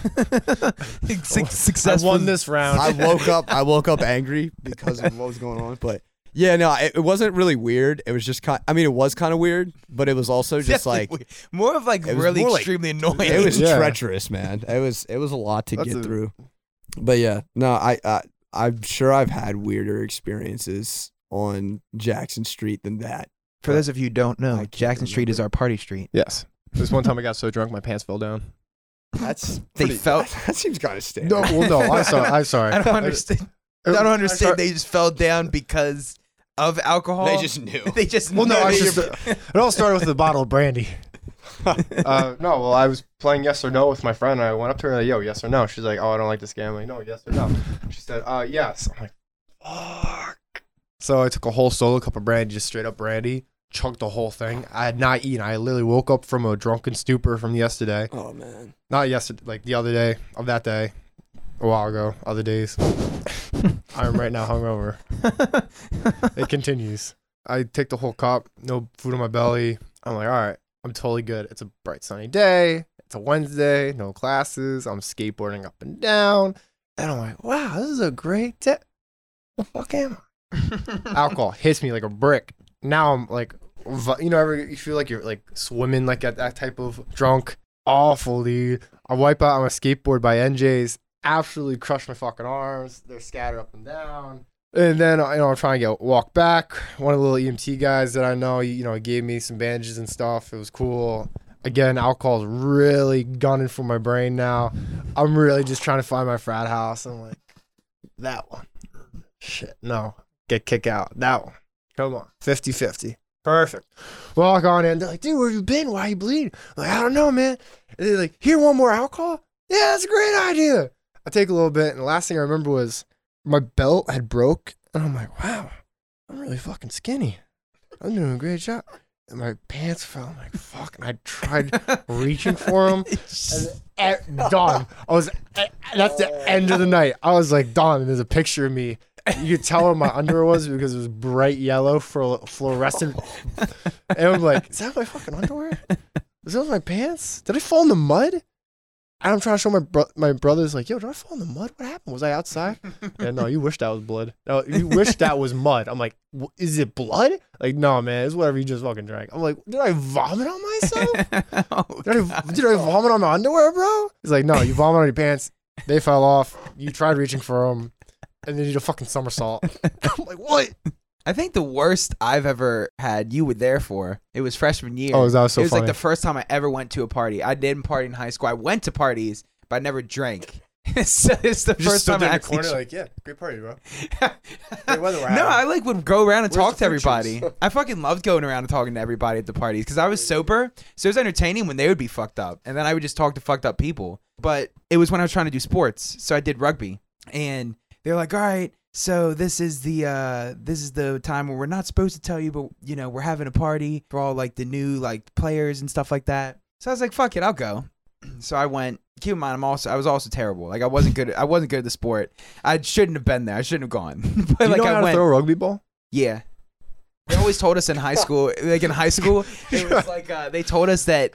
Suc- I won this round. I woke up. I woke up angry because of what was going on. But yeah, no, it, it wasn't really weird. It was just kind. I mean, it was kind of weird, but it was also just like Definitely more of like It was really more like- extremely annoying. it was Yeah. treacherous, man. It was it was a lot to That's get a- through. But yeah, no, I, I I'm sure I've had weirder experiences on Jackson Street than that. For those of you who don't I know, can't Jackson Street is remember. our party street. yes. This one time I got so drunk my pants fell down. That's They pretty- felt- [laughs] that seems kind of standard. No, well, no, I saw. I'm sorry. I don't understand. I don't understand. They just fell down because of alcohol. They just knew. [laughs] They just Well, no, I they- just, it all started with a bottle of brandy. [laughs] uh, no, well, I was playing yes or no with my friend. And I went up to her like, "Yo, yes or no?" She's like, "Oh, I don't like this game." I'm like, "No, yes or no?" She said, "Uh, yes." I'm like, "Fuck." So I took a whole solo cup of brandy, just straight up brandy, chugged the whole thing. I had not eaten. I literally woke up from a drunken stupor from yesterday. oh man. Not yesterday, like the other day of that day, a while ago, other days. [laughs] I'm right now hungover. [laughs] It continues. I take the whole cup, no food in my belly. I'm like, all right, I'm totally good. It's a bright sunny day. It's a Wednesday, no classes. I'm skateboarding up and down. And I'm like, wow, this is a great day. The fuck am I? [laughs] Alcohol hits me like a brick. Now I'm like, you know, you feel like you're like swimming like at that type of drunk. Awful, dude. I wipe out on a skateboard by NJ's. Absolutely crush my fucking arms. They're scattered up and down. And then uh, you know I'm trying to get walk back. One of the little EMT guys that I know, you know, gave me some bandages and stuff. It was cool. Again, alcohol's really gunning for my brain now. I'm really just trying to find my frat house. I'm like, that one. Shit, no. Get kick out. That one. Come on. 50-50. Perfect. Walk on in. They're like, dude, where have you been? Why you bleeding? I'm like, I don't know, man. And they're like, here, one more alcohol? Yeah, that's a great idea. I take a little bit, and the last thing I remember was my belt had broke, and I'm like, wow, I'm really fucking skinny. I'm doing a great job. And my pants fell. I'm like, fuck. And I tried [laughs] reaching for them. And eh, done. I was. eh, That's the end of the night. I was like. And there's a picture of me. You could tell where my underwear was because it was bright yellow, fluor- fluorescent. [laughs] And I'm like, is that my fucking underwear? Is those my pants? Did I fall in the mud? And I'm trying to show my bro- my brothers like, yo, did I fall in the mud? What happened? Was I outside? [laughs] yeah, no, you wish that was blood. No, you wish that was mud. I'm like, "W- is it blood? Like, no, man, it's whatever you just fucking drank. I'm like, did I vomit on myself? [laughs] Oh, Did I, did I vomit on my underwear, bro? He's like, no, you vomit on your pants. They fell off. You tried reaching for them, and then you did a fucking somersault. [laughs] I'm like, what? I think the worst I've ever had, you were there for. It was freshman year. Oh, that was so it was funny. like the first time I ever went to a party. I didn't party in high school. I went to parties, but I never drank. [laughs] so it's the Just first time there I in the actually. corner, like, yeah, great party, bro. [laughs] Great weather we're no. I like would go around and Where's talk the to fruit everybody. juice? I fucking loved going around and talking to everybody at the parties because I was sober, so it was entertaining when they would be fucked up, and then I would just talk to fucked up people. But it was when I was trying to do sports, so I did rugby, and they're like, "All right, so this is the uh this is the time where we're not supposed to tell you, but you know we're having a party for all like the new like players and stuff like that." So I was like, "Fuck it, I'll go." [clears throat] So I went. Keep in mind, I'm also I was also terrible. Like I wasn't good. I wasn't good at the sport. I shouldn't have been there. I shouldn't have gone. [laughs] but you like know I how to went. throw a rugby ball? Yeah. They always told us in high school, like in high school, [laughs] it was like uh, they told us that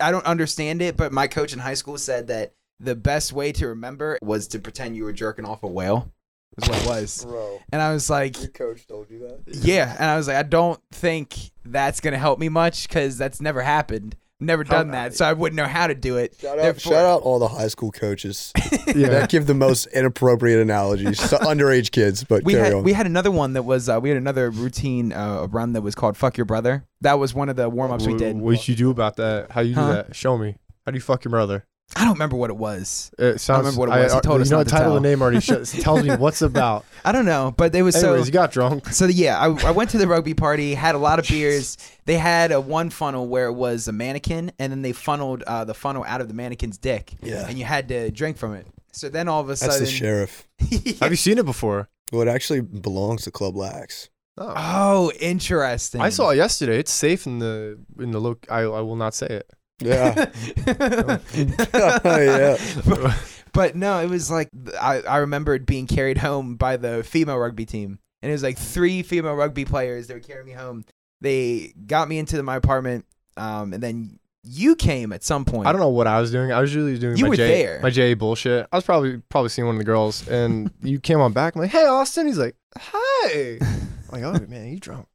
I don't understand it, but my coach in high school said that the best way to remember was to pretend you were jerking off a whale. Was what it was. Bro, And I was like, your coach told you that? yeah. And I was like, I don't think that's gonna help me much because that's never happened. Never done that, so I wouldn't know how to do it. Shout out, Therefore- shout out all the high school coaches [laughs] Yeah. that give the most inappropriate analogies to [laughs] underage kids. But we carry had on. we had another one that was uh, we had another routine uh, run that was called "fuck your brother." That was one of the warm ups we did. What did you do about that? How you do Huh? that? Show me. How do you fuck your brother? I don't remember what it was. It sounds. remember what it was. He I- told you us know not the title of tell. the name already shows, [laughs] tells me what's about. [laughs] I don't know, but it was Anyways, so. you got drunk. So yeah, I, I went to the rugby party, had a lot of [laughs] beers. They had a one funnel where it was a mannequin, and then they funneled uh, the funnel out of the mannequin's dick, yeah, and you had to drink from it. So then all of a sudden, that's sudden, the sheriff. Have you seen it before? Well, it actually belongs to Club Lax. Oh. oh, interesting. I saw it yesterday. It's safe in the in the look. I I will not say it. Yeah, [laughs] [laughs] yeah. but, but no, it was like I, I remembered being carried home by the female rugby team, and it was like three female rugby players that were carrying me home. They got me into my apartment, um, and then you came at some point. I don't know what I was doing. I was usually doing You my were J, there. my J bullshit. I was probably probably seeing one of the girls, and [laughs] you came on back. I'm like, hey, Austin. He's like, hi. I'm like, oh man, you drunk?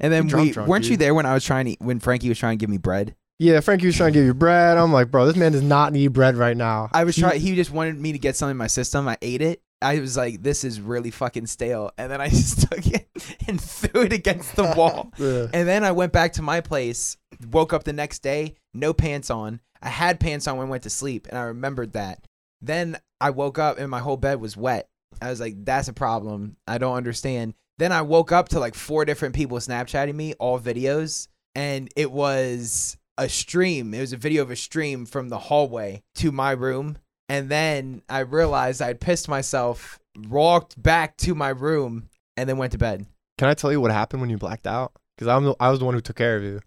And then drunk, we drunk, weren't you there when I was trying to when Frankie was trying to give me bread. Yeah, Frankie was trying to give you bread. I'm like, bro, this man does not need bread right now. I was trying. He just wanted me to get something in my system. I ate it. I was like, "This is really fucking stale," and then I [laughs] just took it and threw it against the [laughs] wall. Yeah. And then I went back to my place, woke up the next day, no pants on. I had pants on when I went to sleep, and I remembered that. Then I woke up and my whole bed was wet. I was like, that's a problem. I don't understand. Then I woke up to like four different people Snapchatting me, all videos, and it was a stream. It was a video of a stream from the hallway to my room. And then I realized I'd pissed myself, walked back to my room, and then went to bed. Can I tell you what happened when you blacked out? Because I'm the, I was the one who took care of you.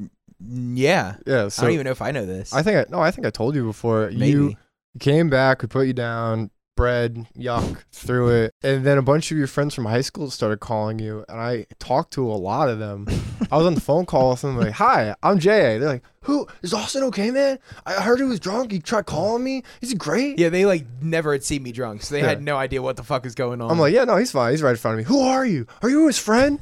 Mm, yeah. Yeah. I don't even know if I know this. I think I no, I think I told you before. Maybe. You came back, we put you down, bread, yuck, through it, and then a bunch of your friends from high school started calling you, and I talked to a lot of them. I was on the phone call with them, like, [laughs] "Hi, I'm Jay." They're like, "Who is Austin? Okay, man? I heard he was drunk. He tried calling me. Is he great?" Yeah, they like never had seen me drunk, so they had no idea what the fuck is going on. I'm like, "Yeah, no, he's fine. He's right in front of me. Who are you? Are you his friend?"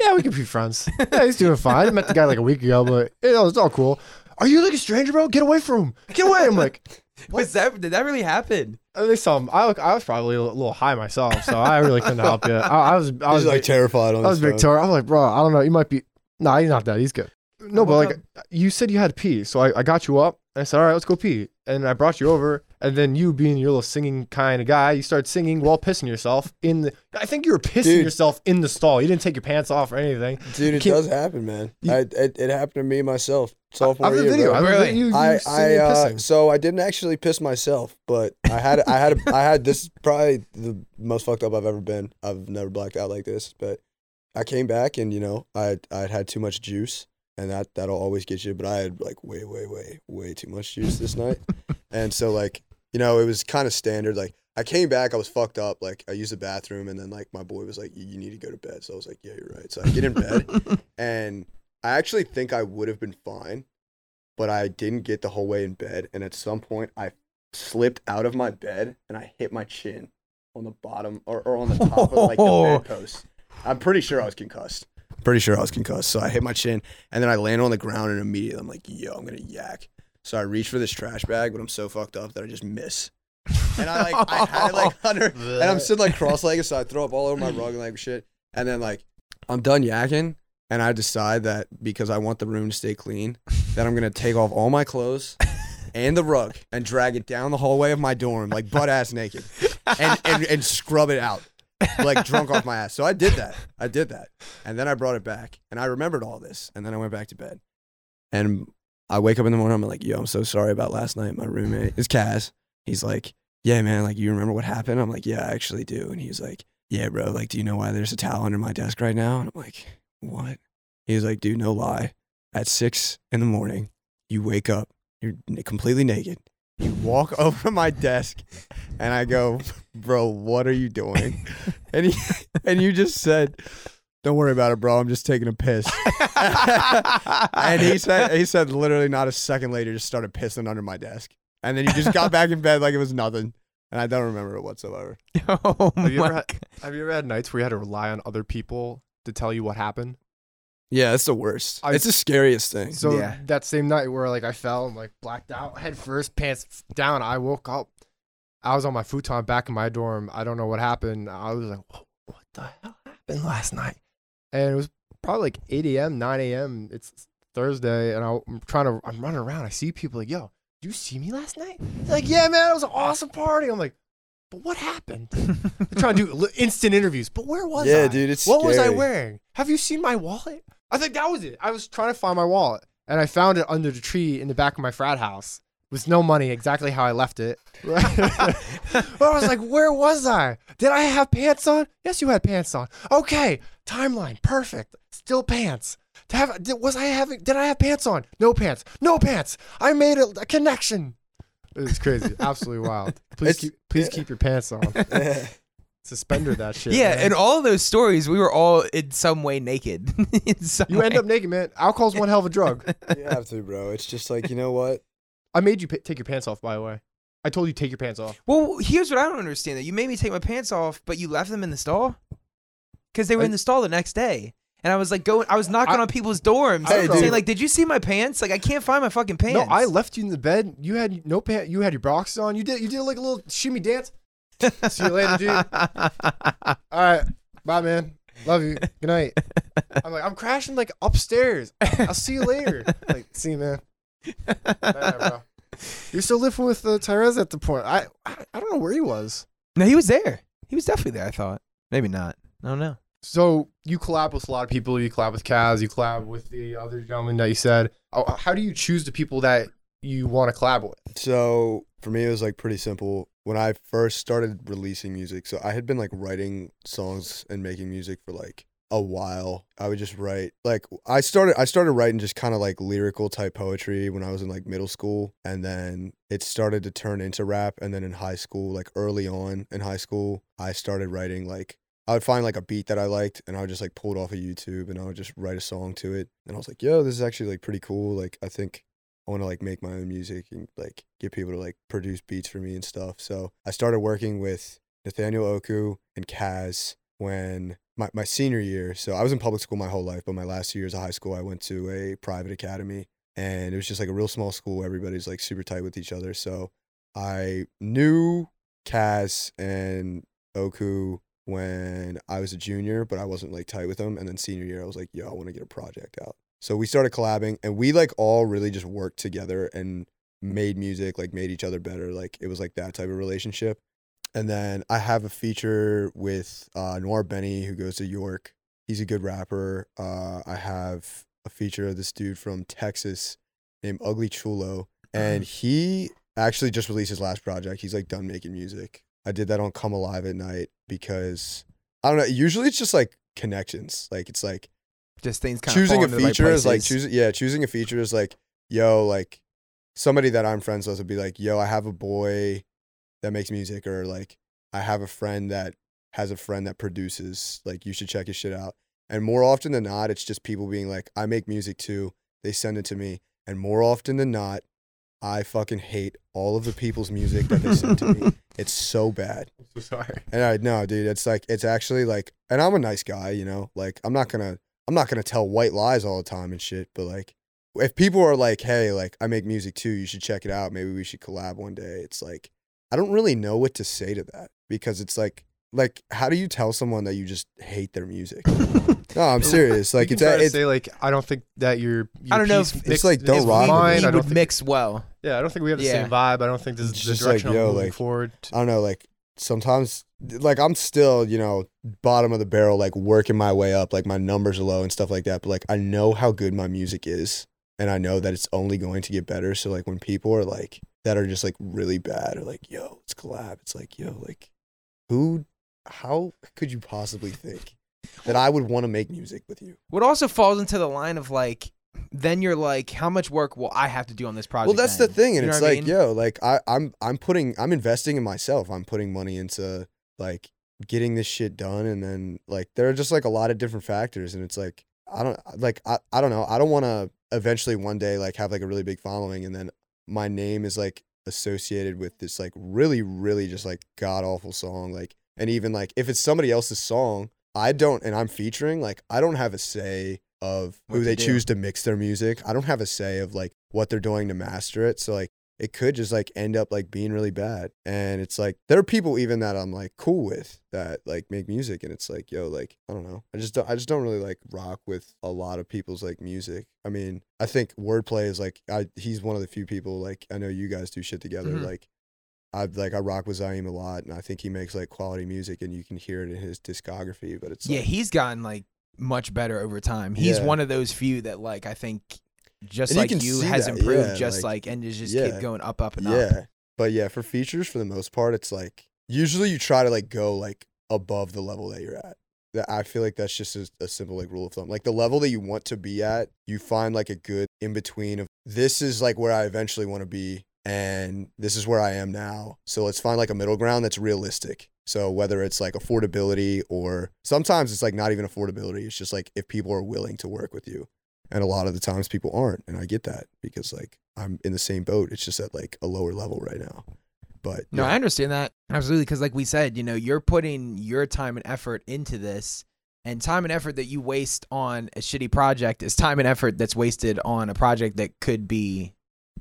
yeah, we can be friends. [laughs] Yeah, he's doing fine. I met the guy like a week ago, but you know, it's all cool. Are you like a stranger, bro? Get away from him. Get away. I'm like, [laughs] was that did that really happen? At least um, I, I was probably a little high myself, so I really couldn't help you. I, I was, I was He's like like, terrified on I was. Victoria. I'm like, bro, I don't know. You might be. Nah, he's not that. He's good. No, but What like, you said you had to pee, so I, I got you up. And I said, all right, let's go pee. And I brought you over, and then you, being your little singing kind of guy, you started singing while pissing yourself in the. I think you were pissing Dude. yourself in the stall. You didn't take your pants off or anything. Dude, it Can't- does happen, man. You- I, it, it happened to me myself. Sophomore I have the year, video. bro. I have the Really? video. You, you I, I uh, so I didn't actually piss myself, but I had I had a, [laughs] I had this probably the most fucked up I've ever been. I've never blacked out like this, but I came back and you know I I had had too much juice and that that'll always get you. But I had like way way way way too much juice this night, [laughs] and so like you know it was kind of standard. Like I came back, I was fucked up. Like I used the bathroom, and then like my boy was like, "You need to go to bed." So I was like, "Yeah, you're right." So I get in bed [laughs] and I actually think I would have been fine, but I didn't get the whole way in bed. And at some point, I slipped out of my bed and I hit my chin on the bottom or, or on the top of like the [laughs] bedpost. I'm pretty sure I was concussed. Pretty sure I was concussed. So I hit my chin and then I landed on the ground and immediately I'm like, yo, I'm gonna yak. So I reach for this trash bag, but I'm so fucked up that I just miss. And I like I had it like [laughs] under and I'm sitting like cross legged, so I throw up all over my rug and like shit. And then like I'm done yakking, and I decide that because I want the room to stay clean, that I'm gonna take off all my clothes and the rug and drag it down the hallway of my dorm, like butt ass naked, and, and, and scrub it out, like drunk off my [laughs] ass. So I did that. I did that. And then I brought it back and I remembered all this. And then I went back to bed. And I wake up in the morning, I'm like, yo, I'm so sorry about last night. My roommate is Kaz. He's like, yeah, man, like, you remember what happened? I'm like, yeah, I actually do. And he's like, yeah, bro, like, do you know why there's a towel under my desk right now? And I'm like, what? He's like, dude, no lie. At six in the morning, you wake up, you're completely naked. You walk [laughs] over to my desk, and I go, bro, what are you doing? [laughs] And he, and you just said, don't worry about it, bro. I'm just taking a piss. [laughs] and he said, he said, literally not a second later, just started pissing under my desk. And then you just got back in bed like it was nothing. And I don't remember it whatsoever. oh Have you my ever had, have you ever had nights where you had to rely on other people to tell you what happened? Yeah, it's the worst. I- it's the scariest thing. So Yeah. that same night where like I fell and like blacked out, head first, pants down. I woke up. I was on my futon back in my dorm. I don't know what happened. I was like, "Whoa, what the hell happened last night? And it was probably like 8 a.m., 9 a.m. It's Thursday, and I- I'm trying to, I'm running around. I see people like, yo, did you see me last night? They're like, yeah, man, it was an awesome party. I'm like, but what happened? [laughs] They're trying to do li- instant interviews, but where was I? Yeah, dude, it's what was I scary. wearing? Have you seen my wallet? I think that was it. I was trying to find my wallet, and I found it under the tree in the back of my frat house with no money, exactly how I left it. [laughs] but I was like, where was I? Did I have pants on? Yes, you had pants on. Okay, timeline, perfect. Still pants. To have, did, was I having? Did I have pants on? No pants. No pants. I made a, a connection. It's crazy, absolutely wild. Please It's- keep, please yeah. keep your pants on. [laughs] Suspender that shit. yeah, man. in all those stories, we were all in some way naked. [laughs] some You end way. up naked, man. Alcohol's one hell of a drug. [laughs] you have to, bro. It's just like you know what? I made you p- take your pants off, by the way. I told you take your pants off. Well, here's what I don't understand: that you made me take my pants off, but you left them in the stall because they were I- in the stall the next day. And I was like going, I was knocking I- on people's dorms, Hey, saying dude. like, "Did you see my pants? Like, I can't find my fucking pants." No, I left you in the bed. You had no pants. You had your boxes on. You did. You did like a little shimmy dance. [laughs] See you later, dude. [laughs] All right, bye, man. Love you. Good night. I'm like, I'm crashing like upstairs. I'll see you later. Like, see you, man. Bye, bro. You're still living with uh, Tyrese at the point. I, I I don't know where he was. no, he was there. He was definitely there. I thought maybe not. I don't know. So you collab with a lot of people. You collab with Kaz. You collab with the other gentleman that you said. Oh, How do you choose the people that you want to collab with? So for me, it was like pretty simple. When I first started releasing music, so I had been like writing songs and making music for like a while. I would just write like I started I started writing just kind of like lyrical type poetry when I was in like middle school and then it started to turn into rap and then in high school like early on in high school I started writing like I would find like a beat that I liked and I would just like pull it off of YouTube and I would just write a song to it and I was like yo this is actually like pretty cool like I think I want to like make my own music and like get people to like produce beats for me and stuff. So I started working with Nathaniel Oku and Kaz when my, my senior year. So I was in public school my whole life, but my last two years of high school, I went to a private academy and it was just like a real small school. Everybody's like super tight with each other. So I knew Kaz and Oku when I was a junior, but I wasn't like tight with them. And then senior year, I was like, yo, I want to get a project out. So we started collabing and we like all really just worked together and made music, like made each other better. Like it was like that type of relationship. And then I have a feature with uh, Noir Benny, who goes to York. He's a good rapper. Uh, I have a feature of this dude from Texas named Ugly Chulo. And he actually just released his last project. He's like done making music. I did that on Come Alive at Night because I don't know. Usually it's just like connections. Like it's like Just things kind choosing a of feature is like choosing yeah choosing a feature is like yo like somebody that i'm friends with would be like yo i have a boy that makes music or like i have a friend that has a friend that produces like you should check his shit out. And more often than not it's just people being like i make music too. They send it to me. And more often than not i fucking hate all of the people's music that they send to me. [laughs] It's so bad. I'm so sorry. and I no, dude, it's like it's actually like, and I'm a nice guy, you know. Like I'm not gonna I'm not gonna tell white lies all the time and shit. But like, if people are like, hey, like I make music too, you should check it out. Maybe we should collab one day. It's like I don't really know what to say to that because it's like like how do you tell someone that you just hate their music? [laughs] no, I'm serious. Like you it's can try it's say like I don't think that your, your I don't know piece if- mixed like, don't rock with mine. I don't would think- mix well. Yeah, I don't think we have the Yeah. same vibe. I don't think this is the just like, direction I'm moving like- forward. I don't know, like sometimes like I'm still, you know, bottom of the barrel, like working my way up, like my numbers are low and stuff like that. But like I know how good my music is and I know that it's only going to get better. So like when people are like that are just like really bad or like, yo, let's collab, it's like, yo, like who how could you possibly think that I would want to make music with you? What also falls into the line of like, then you're like, how much work will I have to do on this project? well, that's the thing, and You know it's what I like, mean? yo, like I, I'm, I'm putting, I'm investing in myself. I'm putting money into like getting this shit done, and then like there are just like a lot of different factors, and it's like I don't, like I, I don't know. I don't want to eventually one day like have like a really big following, and then my name is like associated with this like really, really just like god awful song, like, and even like if it's somebody else's song, I don't, and I'm featuring, like I don't have a say of What who they do. choose to mix their music. I don't have a say of like what they're doing to master it. So like it could just like end up like being really bad. And it's like there are people even that I'm like cool with that like make music and it's like, yo, like, I don't know. I just don't I just don't really like rock with a lot of people's like music. I mean, I think wordplay is like I he's one of the few people like I know you guys do shit together. Mhm. Like I like I rock with Zaim a lot and I think he makes like quality music and you can hear it in his discography, but it's Yeah, like, he's gotten like much better over time. He's Yeah. one of those few that like I think just And like can you has that, improved yeah, just like- like, and is just yeah. keep going up up and up. yeah. But yeah, for features, for the most part, it's like usually you try to like go like above the level that you're at. That I feel like that's just a, a simple like rule of thumb. Like the level that you want to be at, you find like a good in between of this is like where I eventually want to be, and this is where I am now. So let's find like a middle ground that's realistic. So whether it's like affordability or sometimes it's like not even affordability. It's just like if people are willing to work with you. And a lot of the times people aren't. And I get that because like I'm in the same boat. It's just at like a lower level right now. But No, yeah. I understand that absolutely because, like we said, you know, you're putting your time and effort into this, and time and effort that you waste on a shitty project is time and effort that's wasted on a project that could be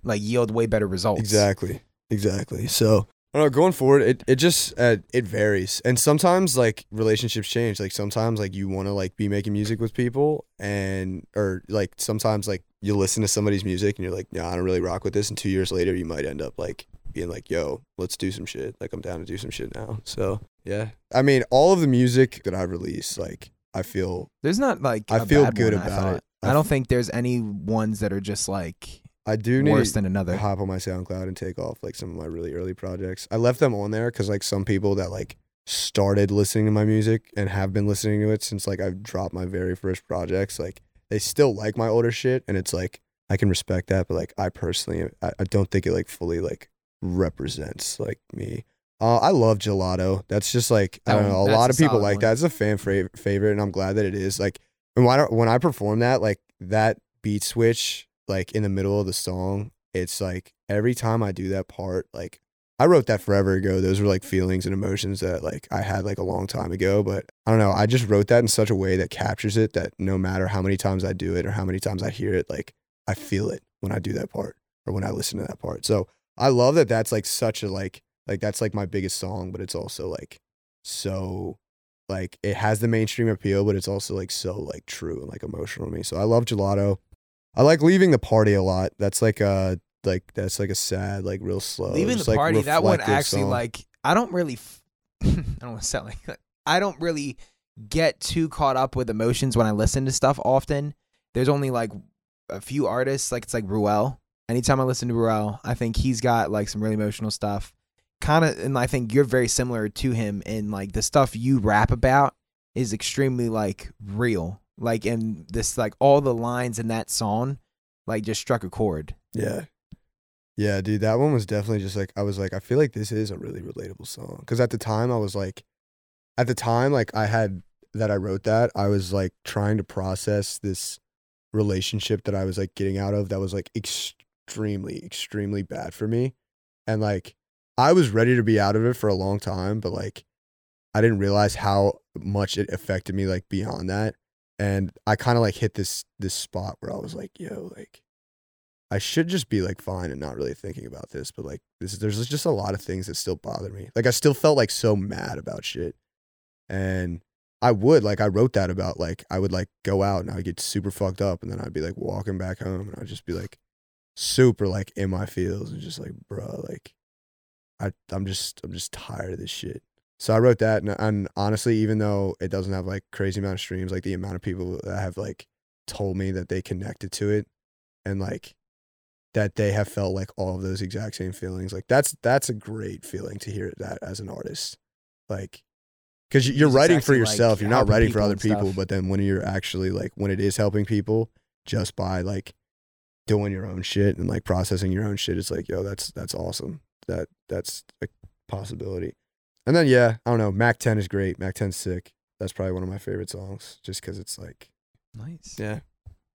like yield way better results. Exactly. Exactly. So I don't know, going forward, it, it just uh, it varies. And sometimes like relationships change. Like sometimes like you want to like be making music with people and or like sometimes like you listen to somebody's music and you're like, yeah, I don't really rock with this. And two years later you might end up like being like, yo, let's do some shit. Like I'm down to do some shit now. So yeah. I mean, all of the music that I release, like I feel There's not like I feel good I about thought. it. I, I don't f- think there's any ones that are just like I do need worse to than another. hop on my SoundCloud and take off like some of my really early projects. I left them on there because like some people that like started listening to my music and have been listening to it since like I've dropped my very first projects, like they still like my older shit, and it's like I can respect that, but like I personally, I, I don't think it like fully like represents like me. Uh, I love gelato. That's just like I don't one- know. A lot of people like one. that. It's a fan favorite, and I'm glad that it is. Like and when I when I perform that, like that beat switch, like in the middle of the song, it's like every time I do that part, like I wrote that forever ago. Those were like feelings and emotions that like I had like a long time ago. But I don't know. I just wrote that in such a way that captures it that no matter how many times I do it or how many times I hear it, like I feel it when I do that part or when I listen to that part. So I love that that's like such a like like that's like my biggest song, but it's also like so like it has the mainstream appeal, but it's also like so like true and like emotional to me. So I love gelato. I like leaving the party a lot. That's like a like that's like a sad, like real slow. Leaving the like, party, that one actually song. like I don't really f- [laughs] I don't want to sound like. I don't really get too caught up with emotions when I listen to stuff often. There's only like a few artists, like it's like Ruel. Anytime I listen to Ruel, I think he's got like some really emotional stuff. Kind of and I think you're very similar to him in like the stuff you rap about is extremely like real. Like and this like all the lines in that song like just struck a chord. Yeah. Yeah, dude, that one was definitely just like I was like I feel like this is a really relatable song cuz at the time I was like at the time like I had that I wrote that, I was like trying to process this relationship that I was like getting out of that was like extremely extremely bad for me. And like I was ready to be out of it for a long time, but like I didn't realize how much it affected me like beyond that. And I kind of like hit this this spot where I was like, yo, like I should just be like fine and not really thinking about this, but like this there's just a lot of things that still bother me. Like I still felt like so mad about shit. And I would like I wrote that about like I would like go out and I would get super fucked up and then I'd be like walking back home and I'd just be like super like in my feels and just like, bro, like I I'm just I'm just tired of this shit. So I wrote that and, and honestly, even though it doesn't have like crazy amount of streams, like the amount of people that have like told me that they connected to it and like that they have felt like all of those exact same feelings. Like that's that's a great feeling to hear that as an artist. Like because you're It's writing for exactly, like, yourself. you're not writing for other people, but then when you're actually like when it is helping people just by like doing your own shit and like processing your own shit, it's like, yo, that's that's awesome. That that's a possibility. And then yeah, I don't know. Mac 10 is great. Mac 10's sick. That's probably one of my favorite songs, just because it's like Nice. Yeah.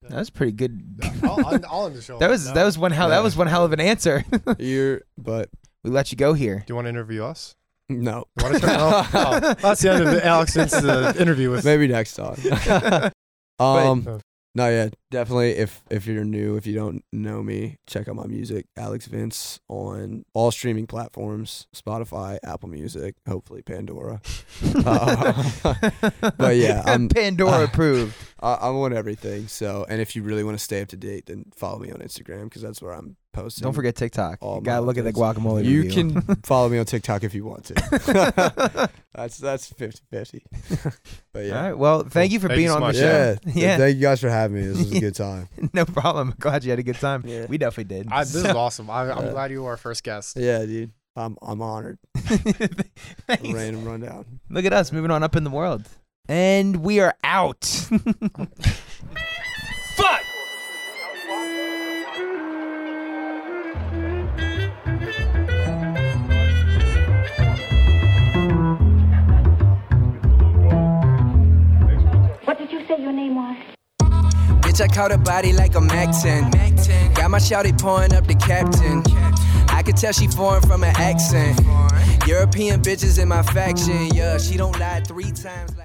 That was pretty good. [laughs] I'll, I'll, I'll the show. That was now. that was one hell that was one hell of an answer. [laughs] You're, but we let you go here. Do you want to interview us? no. You want to oh, oh, that's the end of the Alex Vince's interview with. Maybe next time. [laughs] But- um, no, yeah, definitely. If if you're new, if you don't know me, check out my music, Alex Vince, on all streaming platforms: Spotify, Apple Music, hopefully Pandora. [laughs] Uh, [laughs] but yeah, I'm- Pandora approved. I, I'm on everything. So, and if you really want to stay up to date, then follow me on Instagram because that's where I'm posting. Don't forget TikTok. all You gotta my look at the updates. guacamole. You review. can [laughs] follow me on TikTok if you want to. [laughs] that's that's 50-50. [laughs] but yeah. All right. Well, thank you for Thank being you so on the show. yeah, Yeah. Thank you guys for having me. This was a good time. no problem. Glad you had a good time. Yeah. We definitely did. I, this is awesome. I, I'm Yeah. glad you were our first guest. Yeah, dude. I'm I'm honored. Thanks. Random rundown. Look at us moving on up in the world. And we are out. Say your name was? Bitch, I caught a body like a Mac 10. Got my shouty pouring up the captain. I could tell she foreign from an accent. European bitches in my faction, yeah. She don't lie three times like.